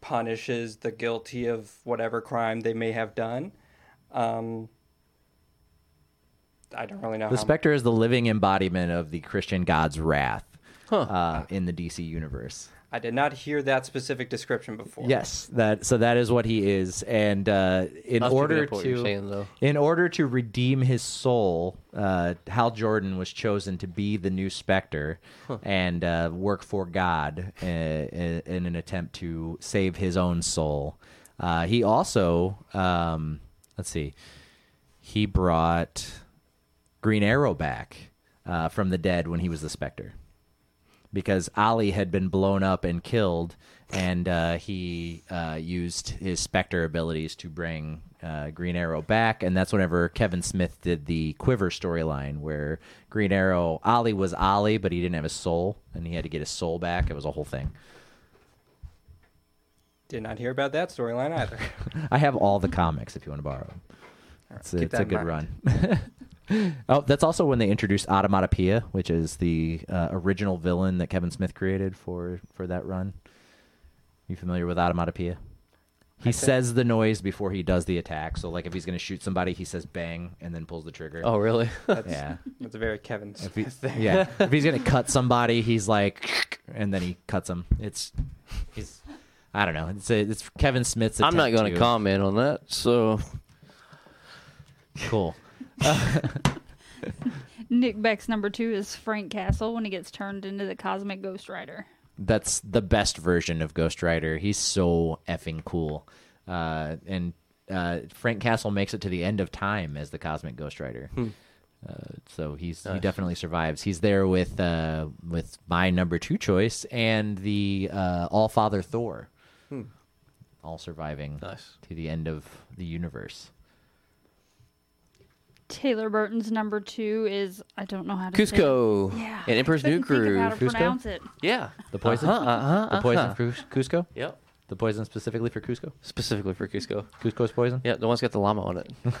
punishes the guilty of whatever crime they may have done. Um, I don't really know. The how- Spectre is the living embodiment of the Christian god's wrath Huh. uh, in the DC universe. I did not hear that specific description before. Yes, that so that is what he is, and uh, in I was picking order up what to you're saying, though. in order to redeem his soul, uh, Hal Jordan was chosen to be the new Spectre and uh, work for God uh, in, in an attempt to save his own soul. Uh, he also, um, let's see, he brought Green Arrow back uh, from the dead when he was the Spectre because Ollie had been blown up and killed, and uh, he uh, used his Spectre abilities to bring uh, Green Arrow back, and that's whenever Kevin Smith did the Quiver storyline, where Green Arrow Ollie was Ollie, but he didn't have his soul, and he had to get his soul back. It was a whole thing. Did not hear about that storyline either. [LAUGHS] I have all the comics if you want to borrow them. It's a, it's a good mind. run. [LAUGHS] [LAUGHS] oh, that's also when they introduced Automatopoeia, which is the uh, original villain that Kevin Smith created for for that run. You familiar with Automatopoeia? He says the noise before he does the attack. So, like, if he's going to shoot somebody, he says "bang" and then pulls the trigger. oh, really? [LAUGHS] That's, yeah. that's a very Kevin If he, Smith thing. yeah. if he's going [LAUGHS] to cut somebody, he's like, and then he cuts him. It's, he's, I don't know. It's a, it's Kevin Smith's. I'm not going to comment on that. So, Cool. [LAUGHS] Nick Beck's number two is Frank Castle when he gets turned into the Cosmic Ghost Rider. that's the best version of Ghost Rider. He's so effing cool. Uh, and uh, Frank Castle makes it to the end of time as the Cosmic Ghost Rider. Uh, so he's he definitely survives. He's there with uh, with my number two choice and the uh, All Father Thor, all surviving Nice. to the end of the universe. Taylor Burton's number two is I don't know how to say it. Kuzco Yeah, and Emperor's New couldn't think of how to Kuzco? pronounce it. Yeah. The poison, Uh-huh, uh-huh, the poison uh-huh. for Kuzco, Yep. the poison specifically for Kuzco. Specifically for Kuzco. Kuzco's poison. Yeah, the one's got the llama on it. [LAUGHS]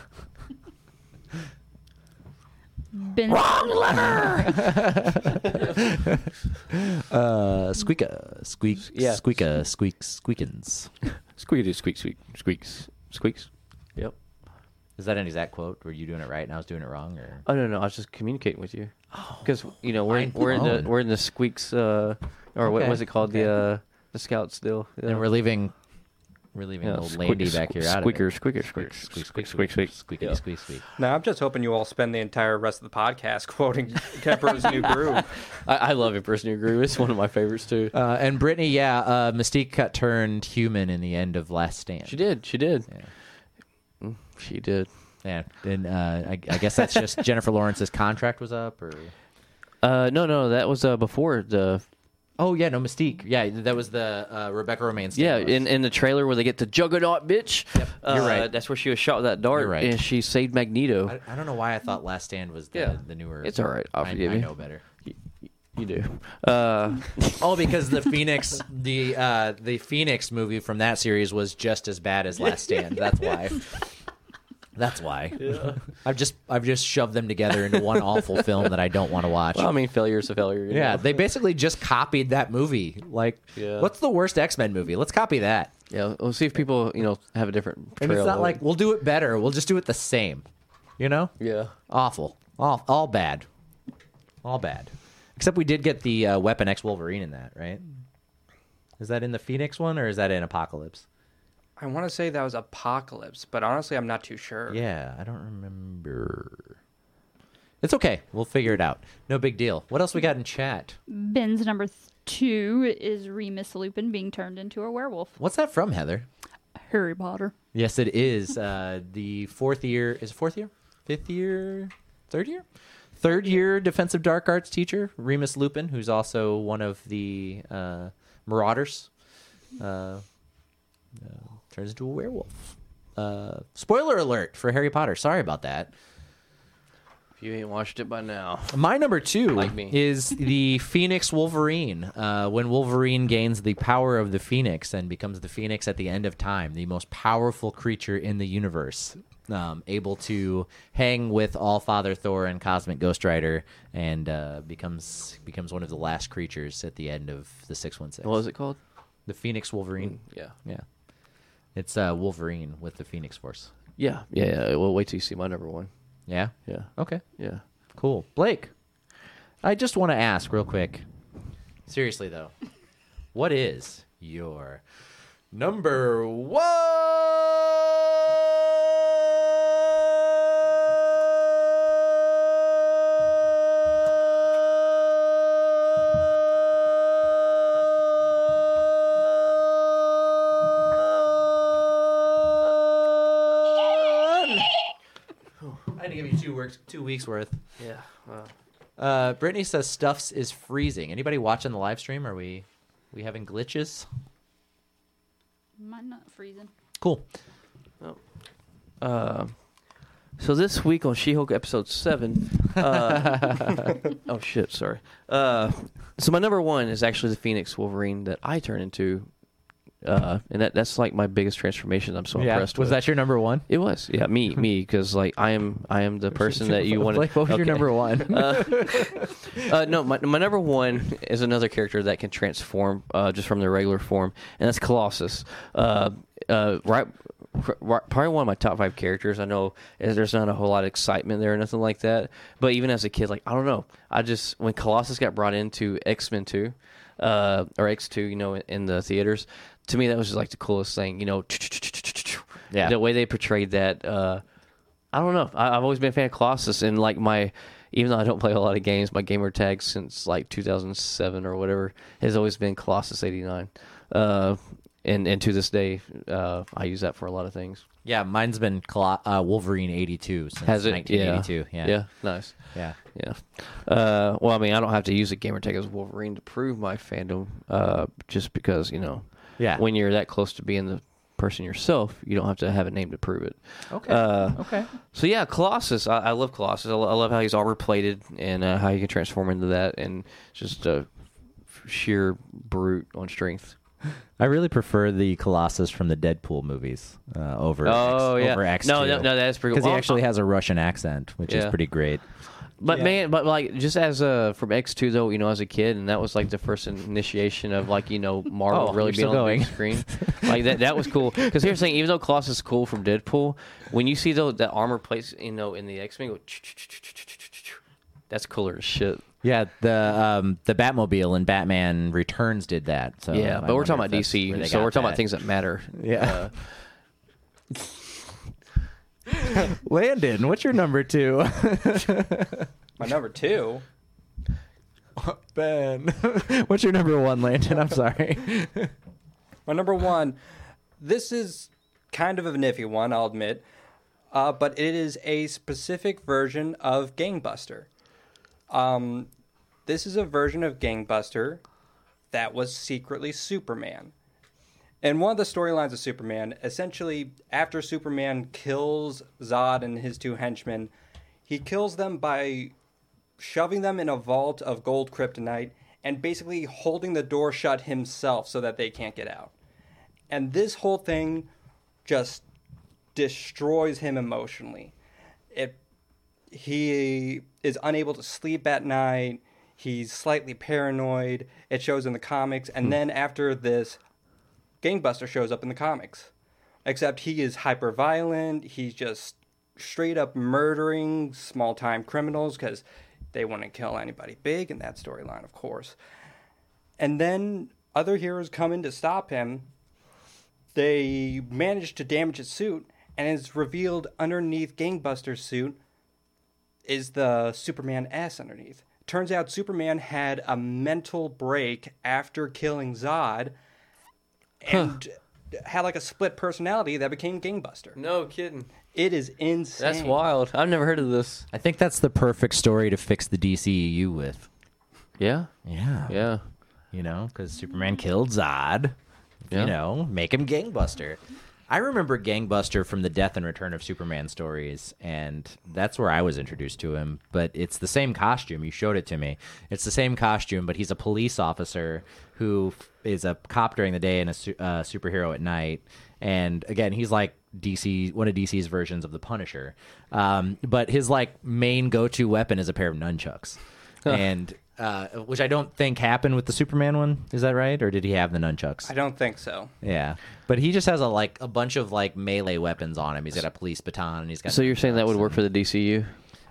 Ben, [LAUGHS] Uh, squeaka, squeak, Yeah. squeaka, squeak, squeakins. Squeaky, squeak, squeak, squeaks, squeaks. Yep. Is that an exact quote? Were you doing it right and I was doing it wrong, or Oh no, no, I was just communicating with you. Because you know we're mind we're in blown. the we're in the squeaks uh or what Okay, was it called okay. the uh the scouts still. Yeah. and we're leaving, we're leaving Yeah, old squeak- Landy back here out squeaker, of it. squeaker, squeak, squeak, squeak, squeak, squeak, squeak, squeak, Yeah. squeak, squeak. Now I'm just hoping you all spend the entire rest of the podcast quoting [LAUGHS] Emperor's New Groove. I, I love Emperor's New Groove. It's one of my favorites too. Uh, and Brittany, yeah, uh, Mystique cut turned human in the end of Last Stand. She did. She did. She did. Yeah, and uh, I, I guess that's just [LAUGHS] Jennifer Lawrence's contract was up, or Uh, no, no, that was uh, before the. oh yeah, no Mystique, yeah, that was the uh, Rebecca Romijn. stand Yeah, in, in the trailer where they get the Juggernaut bitch. You're right. That's where she was shot with that dart, You're right. and she saved Magneto. I, I don't know why I thought Last Stand was the, Yeah. the newer. It's all right. I'll I, forgive I you. know better. You do. Uh, [LAUGHS] Oh, because the [LAUGHS] Phoenix, the uh, the Phoenix movie from that series was just as bad as Last Stand. That's why. That's why. I've just I've just shoved them together into one [LAUGHS] awful film that I don't want to watch. well, I mean, failure's a failure. you yeah, know? they basically just copied that movie. Like, Yeah. what's the worst X Men movie? Let's copy that. yeah. We'll see if people, you know, have a different. And portrayal it's not of like we'll do it better. We'll just do it the same. You know? Yeah. Awful. All all bad. All bad. Except we did get the uh, Weapon X Wolverine in that, right? Is that in the Phoenix one or is that in Apocalypse? I want to say that was Apocalypse, but honestly, I'm not too sure. Yeah, I don't remember. It's okay. We'll figure it out. No big deal. What else we got in chat? Ben's number th- two is Remus Lupin being turned into a werewolf. What's that from, Heather? Harry Potter. Yes, it is. Uh, the fourth year is it fourth year, fifth year, third year, third year defensive dark arts teacher Remus Lupin, who's also one of the uh, Marauders, uh, uh, turns into a werewolf. Uh, spoiler alert for Harry Potter. Sorry about that. If you ain't watched it by now, My number two Like me. is the Phoenix Wolverine. Uh, when Wolverine gains the power of the Phoenix and becomes the Phoenix at the end of time, the most powerful creature in the universe, um, able to hang with All Father Thor and Cosmic Ghost Rider, and uh, becomes becomes one of the last creatures at the end of the six one six. what was it called? The Phoenix Wolverine. Yeah, Yeah, it's uh, Wolverine with the Phoenix Force. yeah, yeah. yeah. Well, wait till you see my number one. Yeah. Yeah, Okay. yeah. Cool. Blake, I just want to ask real quick. Seriously, though, what is your number one? Had to give you two weeks worth. Yeah. Wow. Uh, Brittany says stuffs is freezing. Anybody watching the live stream? Are we we having glitches? Mine not freezing. Cool. Oh. Uh, so this week on She-Hulk episode seven. Uh, [LAUGHS] oh shit! Sorry. Uh, so my number one is actually the Phoenix Wolverine that I turn into, uh, and that that's like my biggest transformation. I'm so yeah. impressed. Was with. that your number one? It was. Yeah, me, me, because like I am, I am the [LAUGHS] person that you wanted. Blake, what was your number one? [LAUGHS] [LAUGHS] Uh, no, my, my number one is another character that can transform uh, just from their regular form, and that's Colossus. Uh, uh, right, probably one of my top five characters. I know uh, there's not a whole lot of excitement there or nothing like that, but even as a kid, like I don't know, I just when Colossus got brought into X Men Two, uh, or X Two, you know, in, in the theaters, to me that was just like the coolest thing. You know, Yeah. the way they portrayed that. Uh, I don't know. I, I've always been a fan of Colossus, and like my, even though I don't play a lot of games, my gamer tag since like 2007 or whatever has always been Colossus 89. Uh, and and to this day, uh, I use that for a lot of things. yeah, mine's been Colo- uh, Wolverine eighty two since Has it? nineteen eighty two. Yeah. Yeah. Nice. Yeah. Yeah. Uh, well, I mean, I don't have to use a gamer tag as Wolverine to prove my fandom, uh, just because you know, Yeah. when you're that close to being the person yourself, you don't have to have a name to prove it. Okay. Uh, okay. So yeah, Colossus. I, I love Colossus. I, lo- I love how he's armor plated and uh, how he can transform into that, and just a sheer brute on strength. [LAUGHS] I really prefer the Colossus from the Deadpool movies uh, over Oh, X, yeah. over X No, no, no, that's pretty- because he well, actually uh, has a Russian accent, which is pretty great. But Yeah. man, but like just as a from X two though, you know, as a kid, and that was like the first initiation of like you know [LAUGHS] Marvel Oh, really being on the big screen. like that, that was cool. Because here's the thing: even though Colossus is cool from Deadpool, when you see though that armor plates, you know, in the X Men that's cooler as shit. Yeah, the um, the Batmobile in Batman Returns did that. So yeah, I but we're talking about that's where they DC, so we're talking that. about things that matter. Yeah. Uh, [LAUGHS] [LAUGHS] Landon, what's your number two? [LAUGHS] My number two. [LAUGHS] Ben, what's your number one, Landon? I'm sorry. My number one. This is kind of a nifty one, I'll admit, uh, but it is a specific version of Gangbuster. Um, this is a version of Gangbuster that was secretly Superman. And one of the storylines of Superman, essentially, after Superman kills Zod and his two henchmen, he kills them by shoving them in a vault of gold kryptonite and basically holding the door shut himself so that they can't get out. And this whole thing just destroys him emotionally. It he is unable to sleep at night. He's slightly paranoid. It shows in the comics. And hmm. then after this, Gangbuster shows up in the comics. Except he is hyper violent. He's just straight up murdering small time criminals because they want to kill anybody big in that storyline, of course. And then other heroes come in to stop him. They manage to damage his suit, and it's revealed underneath Gangbuster's suit is the Superman S underneath. Turns out Superman had a mental break after killing Zod and had like a split personality that became Gangbuster. No kidding. It is insane. That's wild. I've never heard of this. I think that's the perfect story to fix the DCEU with. Yeah. Yeah. Yeah. You know, because Superman killed Zod. Yeah. You know, make him Gangbuster. I remember Gangbuster from the Death and Return of Superman stories, and that's where I was introduced to him. But it's the same costume. You showed it to me. It's the same costume, but he's a police officer who is a cop during the day and a su- uh, superhero at night. And again, he's like DC, one of DC's versions of the Punisher. Um, but his like main go-to weapon is a pair of nunchucks, and uh, which I don't think happened with the Superman one. Is that right, or did he have the nunchucks? I don't think so. Yeah, but he just has a like a bunch of like melee weapons on him. He's got a police baton, and he's got. So you're saying that would work for the DCU?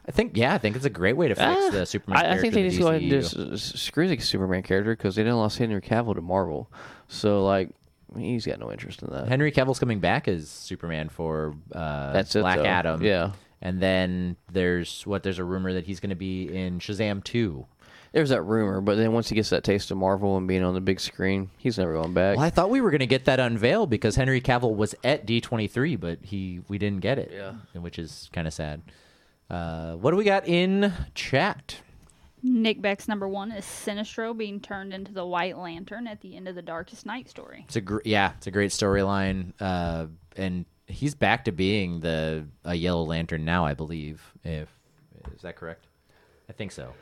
I think yeah, I think it's a great way to fix Ah, the Superman. I, I think character they just the go ahead and just s- screw the Superman character because they didn't lost Henry Cavill to Marvel. So like, he's got no interest in that. Henry Cavill's coming back as Superman for uh, That's it, Black though. Adam. Yeah. and then there's what? There's a rumor that he's going to be in Shazam two. There's that rumor, but then once he gets that taste of Marvel and being on the big screen, he's never going back. Well, I thought we were going to get that unveil because Henry Cavill was at D23, but he we didn't get it. Yeah. which is kind of sad. Uh, what do we got in chat? Nick Beck's number one is Sinestro being turned into the White Lantern at the end of the Darkest Night story. It's a gr- yeah, it's a great storyline, uh, and he's back to being the a Yellow Lantern now, I believe. If is that correct? I think so.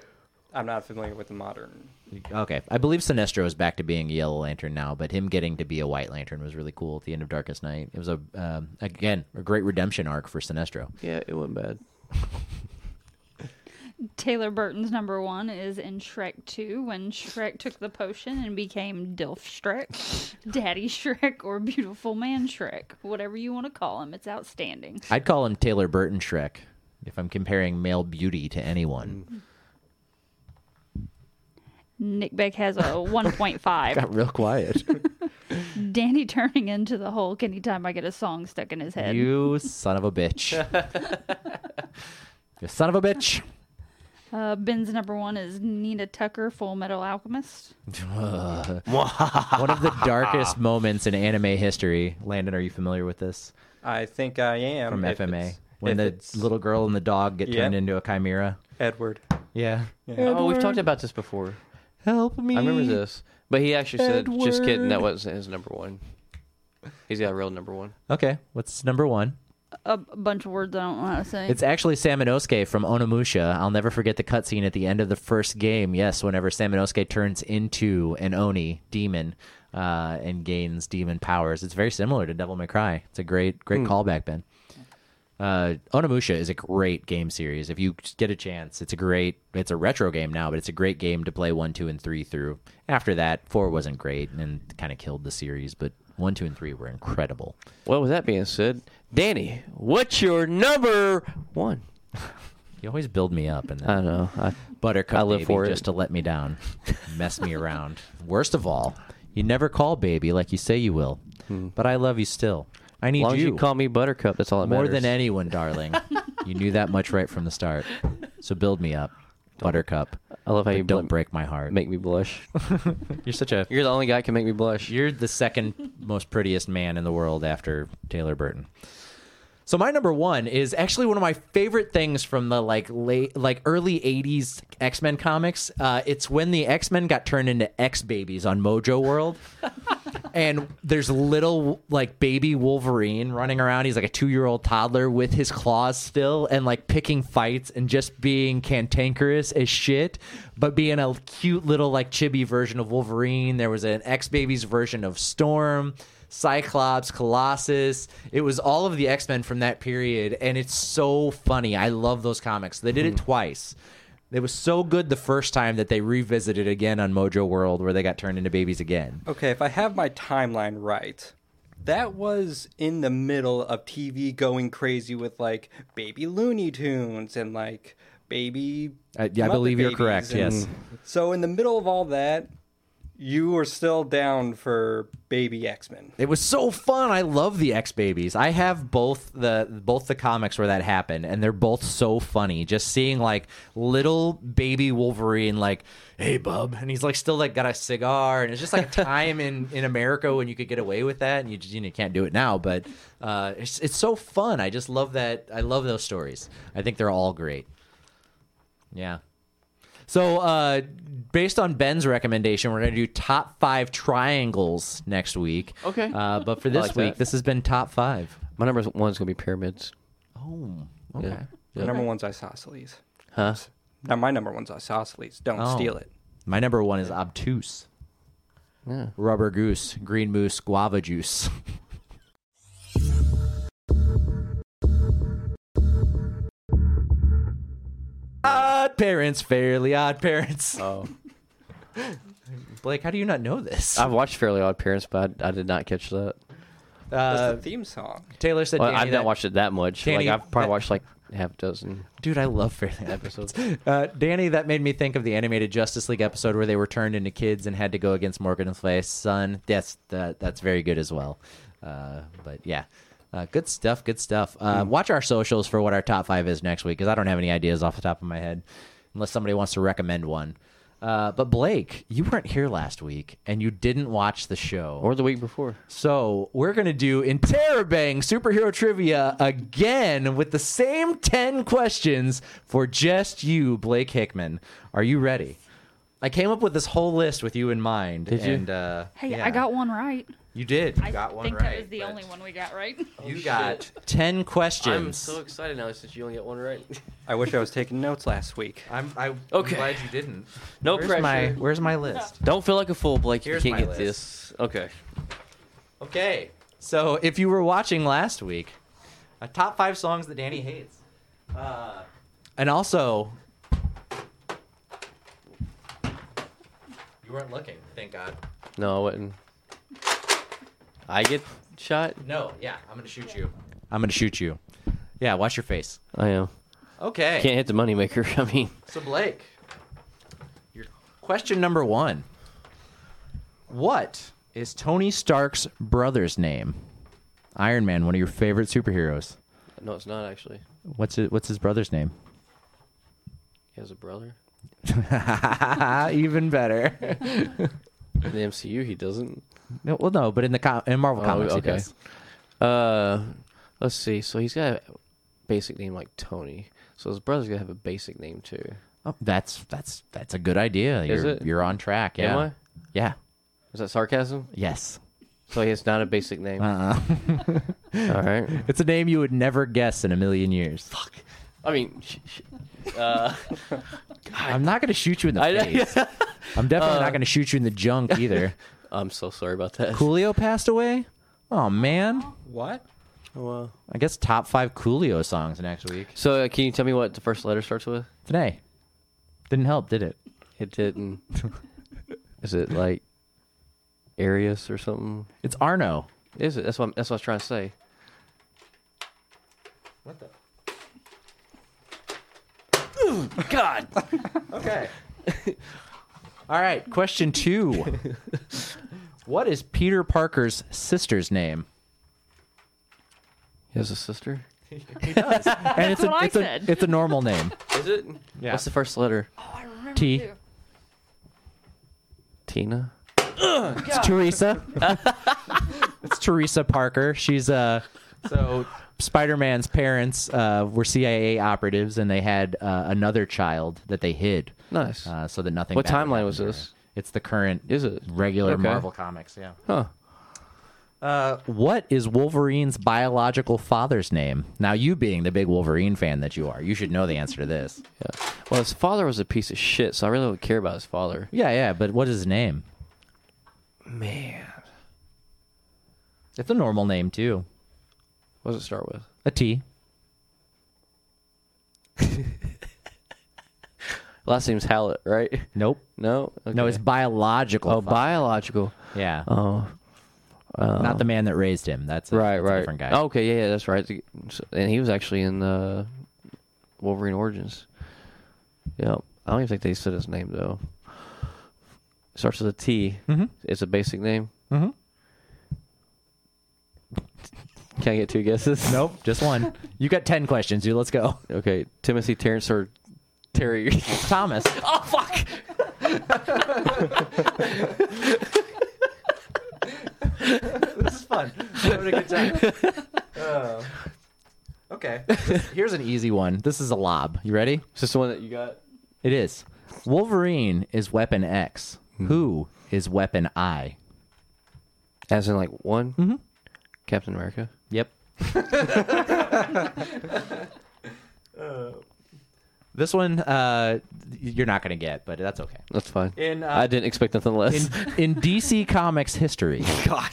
I'm not familiar with the modern. Okay, I believe Sinestro is back to being a Yellow Lantern now, but him getting to be a White Lantern was really cool at the end of Darkest Night. It was a um, again a great redemption arc for Sinestro. yeah, it wasn't bad. [LAUGHS] Taylor Burton's number one is in Shrek 2 when Shrek took the potion and became Dilf Shrek, [LAUGHS] Daddy Shrek, or Beautiful Man Shrek. Whatever you want to call him, it's outstanding. I'd call him Taylor Burton Shrek if I'm comparing male beauty to anyone. Nick Beck has a [LAUGHS] 1.5. Got real quiet. [LAUGHS] Danny turning into the Hulk anytime I get a song stuck in his head. you son of a bitch. [LAUGHS] you son of a bitch. Uh, Ben's number one is Nina Tucker, Full Metal Alchemist. One of the darkest moments in anime history. Landon, are you familiar with this I think I am from if FMA? When the it's little girl and the dog get turned into a chimera. Edward. Yeah. Oh, we've talked about this before. Help me. I remember this, but he actually said, "Just kidding." That wasn't his number one. He's got a real number one. Okay, what's number one? A, a bunch of words I don't know how to say. It's actually Samanosuke from Onimusha. I'll never forget the cutscene at the end of the first game. Yes, whenever Samanosuke turns into an Oni demon uh, and gains demon powers, it's very similar to Devil May Cry. It's a great, great callback, Ben. Uh, Onimusha is a great game series. If you get a chance, it's a great. It's a retro game now, but it's a great game to play one, two, and three through. After that, four wasn't great and kind of killed the series, but one, two, and three were incredible. Well, with that being said, Danny, what's your number one? [LAUGHS] You always build me up, and then I know. I, Buttercup I live baby for it. just to let me down, [LAUGHS] mess me around. Worst of all, you never call baby like you say you will, but I love you still. I need as long as you, you call me Buttercup, that's all that matters. more matters. than anyone, darling. [LAUGHS] you knew that much right from the start. So build me up, Buttercup. I love how but you don't bl- break my heart. make me blush. [LAUGHS] You're such a You're the only guy who can make me blush. you're the second most prettiest man in the world after Taylor Burton. So my number one is actually one of my favorite things from the like late, like early '80s X Men comics. Uh, it's when the X Men got turned into X babies on Mojo World, [LAUGHS] and there's little like baby Wolverine running around. He's like a two year old toddler with his claws still, and like picking fights and just being cantankerous as shit, but being a cute little like chibi version of Wolverine. There was an X babies version of Storm. Cyclops, Colossus. It was all of the X Men from that period, and it's so funny. I love those comics. They did it mm-hmm. twice. It was so good the first time that they revisited again on Mojo World, where they got turned into babies again. Okay, if I have my timeline right, that was in the middle of TV going crazy with like baby Looney Tunes and like baby. Uh, yeah, I believe you're correct, and- yes. So in the middle of all that, you were still down for Baby X Men. It was so fun. I love the X Babies. I have both the both the comics where that happened, and they're both so funny. Just seeing like little baby Wolverine, like, "Hey, bub," and he's like still like got a cigar, and it's just like a time in [LAUGHS] in America when you could get away with that, and you just you know can't do it now. But uh, it's it's so fun. I just love that. I love those stories. I think they're all great. Yeah. So, uh, based on Ben's recommendation, we're going to do top five triangles next week. Okay. Uh, but for this like week, that. this has been top five. My number one's gonna be pyramids. Oh, okay. Yeah. The number one's isosceles. Huh? Now my number one's isosceles. Don't Oh. steal it. My number one is obtuse. Yeah. Rubber goose, green moose, guava juice. [LAUGHS] odd parents, fairly odd parents. Oh. [LAUGHS] Blake, how do you not know this? I've watched Fairly Odd Parents, but I, I did not catch that. That's Uh, the theme song. Taylor said, Well, Danny, I've that- not watched it that much. Danny, like I've probably that- watched like half a dozen Dude, I love Fairly Odd episodes. [LAUGHS] Uh, Danny, that made me think of the animated Justice League episode where they were turned into kids and had to go against Morgan le Fay's son. That's that, that's very good as well. Uh, but yeah, uh, good stuff. Good stuff. Uh, Watch our socials for what our top five is next week because I don't have any ideas off the top of my head, unless somebody wants to recommend one. Uh, but Blake, you weren't here last week and you didn't watch the show. or the week before. So we're gonna do Interrobang superhero trivia again with the same ten questions for just you, Blake Hickman. Are you ready? I came up with this whole list with you in mind. Did you? And, uh, Hey, yeah. I got one right. You did. You I got one think right. that was the but only one we got right. [LAUGHS] You got ten questions. I'm so excited now since you only get one right. [LAUGHS] I wish I was taking notes last week. I'm, I, am Okay. glad you didn't. No where's pressure. My, where's my list? Don't feel like a fool, Blake. Here's you can't get list. this. Okay. Okay. So if you were watching last week, a top five songs that Danny hates. Uh, and also, you weren't looking, thank God. No, I wouldn't. I get shot. No, yeah, I'm gonna shoot you. I'm gonna shoot you. Yeah, watch your face. I am. Okay. Can't hit the moneymaker. [LAUGHS] I mean, So Blake, your question number one. What is Tony Stark's brother's name? Iron Man, one of your favorite superheroes. no, it's not actually. What's it, what's his brother's name? He has a brother. [LAUGHS] Even better. In the MCU, he doesn't. no, well, no, but in the com- in Marvel Oh, comics, okay. he does. Uh, let's see. So he's got a basic name like Tony. So his brother's gonna have a basic name too. Oh, that's that's that's a good idea. Is you're, it? You're on track. Yeah. Am I? Yeah. Is that sarcasm? Yes. So he has not a basic name. Uh-uh. [LAUGHS] All right. [LAUGHS] it's a name you would never guess in a million years. Fuck. I mean, sh- sh- uh, [LAUGHS] I'm not going to shoot you in the I, face. [LAUGHS] I'm definitely Uh, not going to shoot you in the junk [LAUGHS] either. I'm so sorry about that. Coolio passed away. Oh man. What? Well, I guess top five Coolio songs next week. so uh, can you tell me what the first letter starts with? Today. Didn't help, did it? It didn't. Is it like Arius or something? It's Arno. Is it? That's what I'm, that's what I was trying to say. What the? God. Okay. All right. Question two. what is Peter Parker's sister's name? He has a sister. He does. [LAUGHS] and it's a, what I it's a it's a normal name. Is it? Yeah. What's the first letter? Oh, I remember. T. too. Tina. It's Teresa. [LAUGHS] it's Teresa Parker. She's uh so Spider-Man's parents uh, were CIA operatives, and they had uh, another child that they hid, Nice. uh, so that nothing. What bad would timeline happen was to her. this? It's the current. Is it? regular Okay. Marvel comics? Yeah. Huh. Uh, what is Wolverine's biological father's name? Now, you being the big Wolverine fan that you are, you should know the answer to this. [LAUGHS] Yeah. Well, his father was a piece of shit, so I really don't care about his father. Yeah, yeah, but what is his name? Man. It's a normal name too. What does it start with? A T. [LAUGHS] Last name's Howlett, right? Nope. No. No, Okay. it's biological. oh father. biological. Yeah. Oh. Not the man that raised him. That's a, right, that's a right. different guy. Okay, yeah, yeah, that's right. So- And he was actually in uh, Wolverine Origins. Yep. I don't even think they said his name though. starts with a T. Mhm. It's a basic name. Mm-hmm. Can I get two guesses? [LAUGHS] Nope, just one. You got ten questions, dude. Let's go. Okay, Timothy, Terrence, or Terry. [LAUGHS] Thomas. [LAUGHS] oh fuck! this is fun. Having a good time. Uh, okay. Here's an easy one. This is a lob. You ready? Is this the one that you got? It is. Wolverine is weapon X. Who is weapon I? As in like one? Mhm. Captain America. Yep. [LAUGHS] this one, uh, you're not gonna get, but that's okay. That's fine. In uh, I didn't expect nothing less. in, in [LAUGHS] DC Comics history, [LAUGHS] God.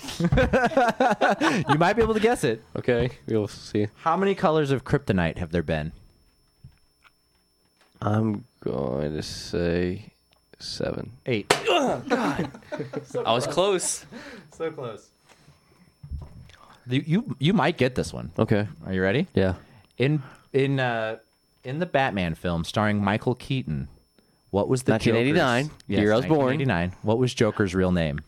you might be able to guess it. okay, we'll see. How many colors of kryptonite have there been? I'm going to say seven. Eight. I was close. So close. You, you you might get this one. Okay. Are you ready? Yeah. In in uh in the Batman film starring Michael Keaton, what was the 1989, Joker's- year I was born. 1989. What was Joker's real name?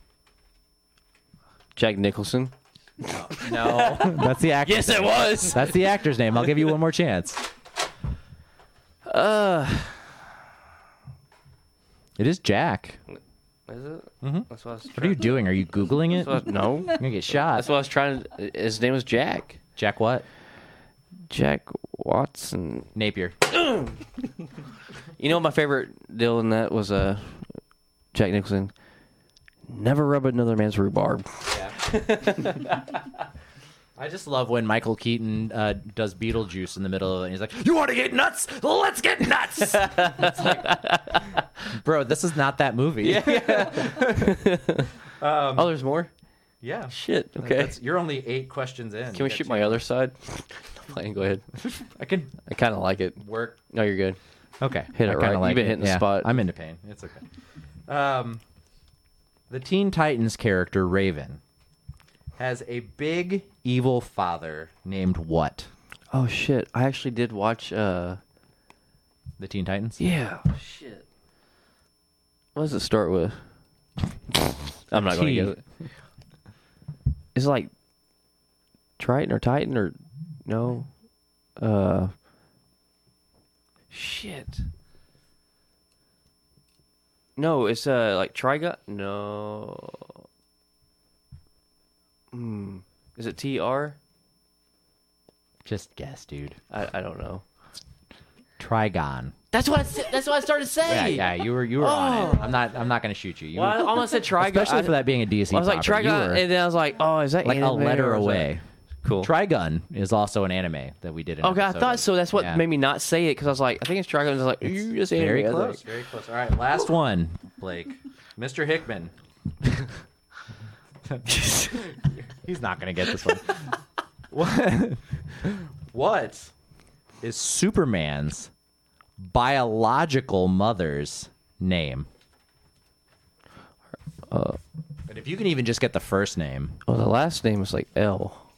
Jack Nicholson. No, [LAUGHS] that's the actor. Yes, it was. That's the actor's name. I'll give you one more chance. Uh, It is Jack. Is it? Mhm. That's what I was. What are you doing? Are you googling it? That's what, no. You're gonna get shot. That's what I was trying to. His name was Jack. Jack what? Jack Watson. Napier. [LAUGHS] You know, my favorite deal in that was uh, Jack Nicholson. Never rub another man's rhubarb. [LAUGHS] I just love when Michael Keaton uh, does Beetlejuice in the middle of it. And he's like, "You want to get nuts? Let's get nuts!" [LAUGHS] Like, bro, this is not that movie. [LAUGHS] [LAUGHS] oh, there's more. yeah. Shit. Okay. That's- you're only eight questions in. Can we shoot my other side? Fine, go ahead. I can I kind of like it. work. No, you're good. Okay, Hit it I kinda right. You've Like been it. hitting the Yeah, spot. I'm into pain. It's okay. Um, the Teen Titans character Raven has a big evil father named what? Oh shit! I actually did watch. uh The Teen Titans. Yeah. Shit. What does it start with? [LAUGHS] I'm not going to T. it. it. Is like Triton or Titan or no? Uh. Shit. No, it's uh like Trigon. No. Hmm. Is it T R? Just guess, dude. I I don't know. Trigon. That's what I, said- that's what I started Yeah, saying. yeah, you were you were on it. I'm not I'm not going to shoot you. you Well, I almost said Trigon. especially I- for that being a DC. I was like property, you Trigon, were and then I was like, oh, is that like a anime letter or is that- away. Cool. Trigun is also an anime that we did. An Okay, I episode thought of. so. That's what Yeah. made me not say it because I was like, I think it's Trigon. I was like, you just very anime. I was close. Very close. All right, last one, Blake. Mr. Hickman. [LAUGHS] [LAUGHS] He's not going to get this one. what? [LAUGHS] what is Superman's biological mother's name? Uh, But if you can even just get the first name, oh, the last name is like L.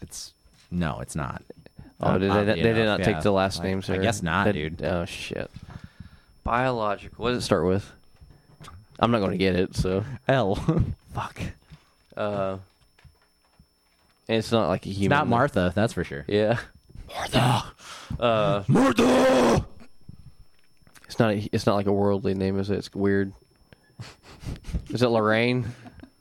it's no, it's not. Oh, did they, Oddly they did enough, not take the last I- names I there? guess not, They- dude. Oh shit. Biological. What does it start with? I'm not going to get it. So L. [LAUGHS] fuck. Uh, and it's not like a it's human. not Martha, that's for sure. Yeah. Martha. Uh, Martha. it's not. A, it's not like a worldly name, is it? It's weird. Is it Lorraine?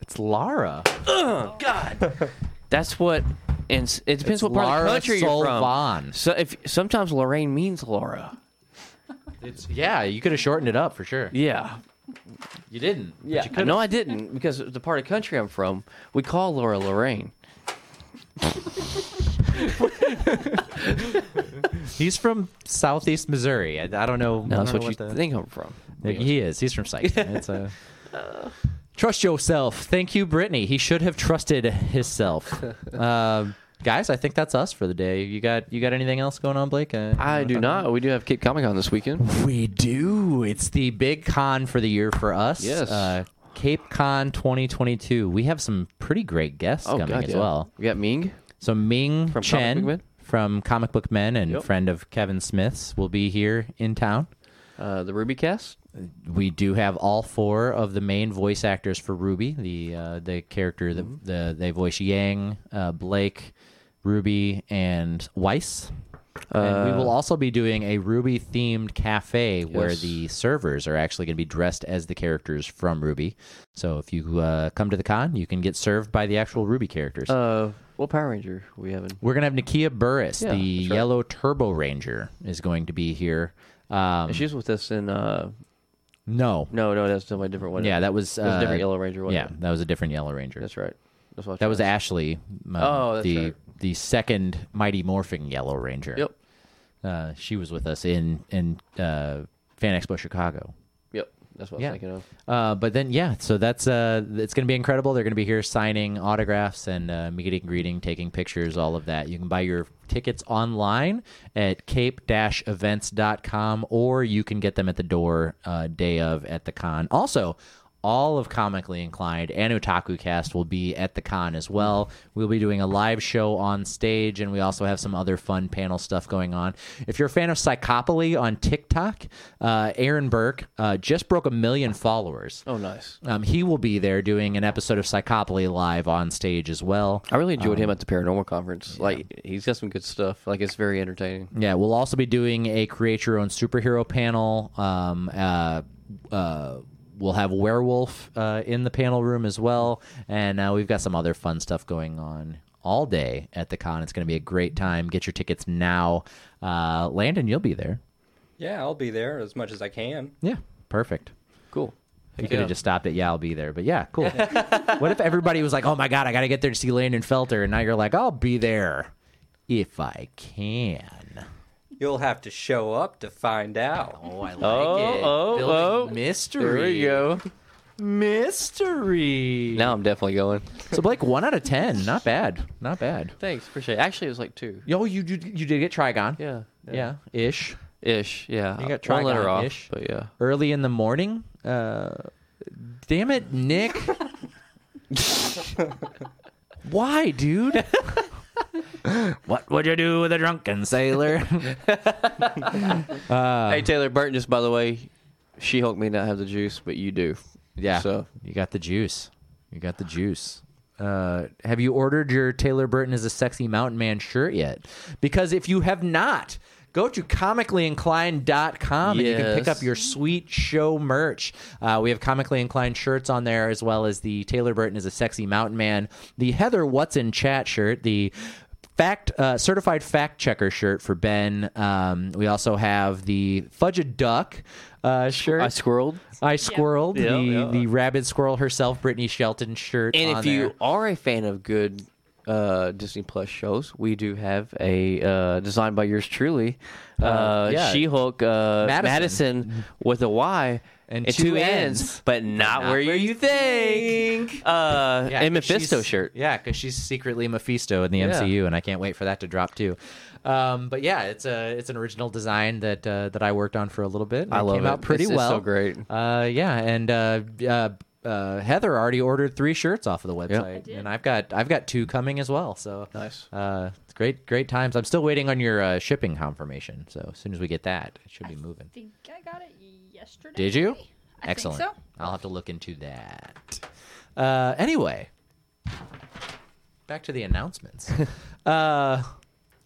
It's Lara. Ugh, [CLEARS THROAT] God. That's what. And it depends It's what part Lara of the country you're from. Solvan. So if sometimes Lorraine means Laura. It's yeah, you could have shortened it up for sure. Yeah. You didn't. Yeah. you no, I didn't because the part of country I'm from, we call Laura Lorraine. [LAUGHS] He's from southeast Missouri. I, I don't know. No, I that's don't what know you the- think I'm from. He is. He's from Sykes. [LAUGHS] It's a. Trust yourself. Thank you, Brittany. He should have trusted himself. um, [LAUGHS] guys, I think that's us for the day. You got you got anything else going on, Blake? Uh, I do not. We do have Cape Comic Con this weekend. We do. It's the big con for the year for us. Yes. Uh, Cape Con 2022. We have some pretty great guests Oh coming god, as yeah. well. We got Ming. So Ming From Chen Men? from Comic Book Men and Yep. friend of Kevin Smith's will be here in town. Uh, the RWBY cast. we do have all four of the main voice actors for RWBY, the uh, the character that Mm-hmm. the they voice Yang, uh, Blake, Ruby, and Weiss. and we will also be doing a RWBY themed cafe where Uh, Yes. the servers are actually going to be dressed as the characters from RWBY. So if you uh, come to the con, you can get served by the actual RWBY characters. Uh, what Power Ranger we having? We're going to have Nakia Burrise, Yeah, the right. yellow Turbo Ranger, is going to be here. Um, she's with us in. Uh, no, no, no, that's a different one. yeah, that was, That was a uh, different Yellow Ranger. Yeah, it? that was a different Yellow Ranger. that's right. That was. Ashley. um, Oh, that's the right. The second Mighty Morphing Yellow Ranger. Yep. Uh, she was with us in in uh, Fan Expo Chicago. Yep. That's what I was thinking of. Uh, but then yeah, so that's uh, it's going to be incredible. They're going to be here signing autographs and uh, meeting greeting, taking pictures, all of that. You can buy your tickets online at cape-events.com or you can get them at the door uh, day of at the con. Also, all of Comically Inclined and Otaku Cast will be at the con as well. We'll be doing a live show on stage, and we also have some other fun panel stuff going on. If you're a fan of Psychopoly on TikTok, uh, Aaron Burke uh, just broke a million followers. Oh, nice. Um, he will be there doing an episode of Psychopoly live on stage as well. I really enjoyed Um, him at the paranormal conference. Like he's got some good stuff. Like it's very entertaining. Yeah, we'll also be doing a create your own superhero panel. Um, uh, uh, we'll have werewolf uh, in the panel room as well, and uh, we've got some other fun stuff going on all day at the con. It's going to be a great time. Get your tickets now. Uh, Landon, you'll be there. Yeah, I'll be there as much as I can. Yeah, perfect. Cool. You could have just stopped at yeah, I'll be there. But yeah, cool. [LAUGHS] what if everybody was like, oh my god, I got to get there to see Landon Felter, and now you're like, I'll be there if I can. You'll have to show up to find out. Oh, I like Oh, it. oh, Building oh. mystery. There we go. Mystery. Now I'm definitely going. so Blake, one out of ten, not bad, not bad. Thanks, appreciate. it. Actually, it was like two. Yo, you you, you did get Trigon. Yeah. yeah, ish. Ish. Yeah. You got one letter off. Trigon-ish. But yeah. Early in the morning. Uh, damn it, Nick. [LAUGHS] Why, dude? [LAUGHS] what would you do with a drunken sailor? hey Taylor Burton. Just by the way, She Hulk may not have the juice, but you do. Yeah. So you got the juice. You got the juice. Uh, have you ordered your Taylor Burton as a sexy mountain man shirt yet? Because if you have not, go to comicallyinclined.com and you can pick Yes. up your sweet show merch. Uh, we have comically inclined shirts on there as well as the Taylor Burton is a sexy mountain man, the Heather What's in Chat shirt, the fact uh, certified fact checker shirt for Ben. Um, we also have the Fudge a Duck uh, shirt. I squirreled. I squirreled Yeah, the yeah. the rabid squirrel herself, Brittany Shelton shirt. And on if you there. are a fan of good uh, Disney Plus shows, we do have a uh, designed by yours truly, uh, yeah. She-Hulk uh, Madisynn. Madisynn. with a Y And and, two. N's, but not, where, you think. Uh, Yeah, and Mephisto shirt. Yeah, because she's secretly Mephisto in the Yeah. MCU, and I can't wait for that to drop too. Um, but yeah, it's a it's an original design that uh, that I worked on for a little bit. I love came it. out pretty it's well. so great. Uh, yeah, and uh, uh, Heather already ordered three shirts off of the website, did. and I've got I've got two coming as well. So Nice. Uh, it's great great times. I'm still waiting on your uh, shipping confirmation. So as soon as we get that, it should be moving. I think I got it yesterday. Did you? I Excellent. Think so. I'll have to look into that. Uh, anyway, back to the announcements. [LAUGHS] uh,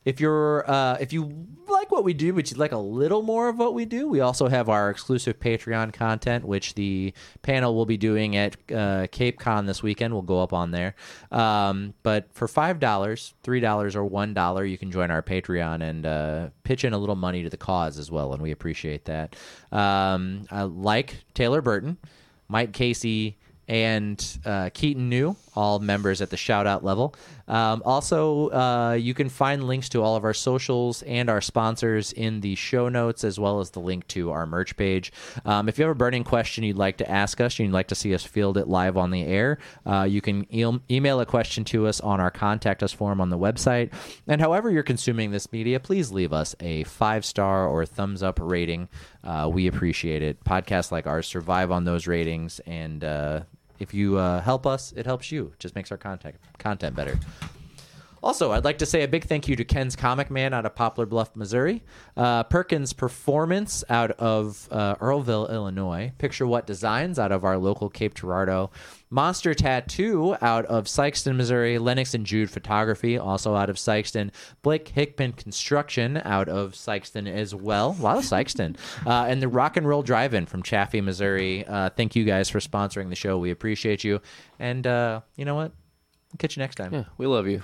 if you're uh, if you like what we do, but you'd like a little more of what we do, we also have our exclusive Patreon content, which the panel will be doing at uh, Cape Con this weekend. We'll go up on there. Um, but for five dollars, three dollars, or one dollar, you can join our Patreon and uh, pitch in a little money to the cause as well, and we appreciate that. Um, like Taylor Burton, Mike Casey, and uh, Keaton New, all members at the shout out level. Um, also, uh, you can find links to all of our socials and our sponsors in the show notes, as well as the link to our merch page. Um, if you have a burning question you'd like to ask us, you'd like to see us field it live on the air, uh, you can e- email a question to us on our contact us form on the website. And however you're consuming this media, please leave us a five star or thumbs up rating. Uh, we appreciate it. Podcasts like ours survive on those ratings, and uh, if you uh, help us, it helps you. It just makes our content content better. Also, I'd like to say a big thank you to Ken's Comic Man out of Poplar Bluff, Missouri, uh, Perkins Performance out of uh, Earlville, Illinois, Picture What Designs out of our local Cape Girardeau, Monster Tattoo out of Sykeston, Missouri, Lennox and Jude Photography also out of Sykeston, Blake Hickman Construction out of Sykeston as well. A lot of Sykeston. [LAUGHS] uh, and the Rock and Roll Drive-In from Chaffee, Missouri. Uh, thank you guys for sponsoring the show. We appreciate you. And uh, you know what? Catch you next time. Yeah, we love you.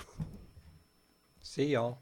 See y'all.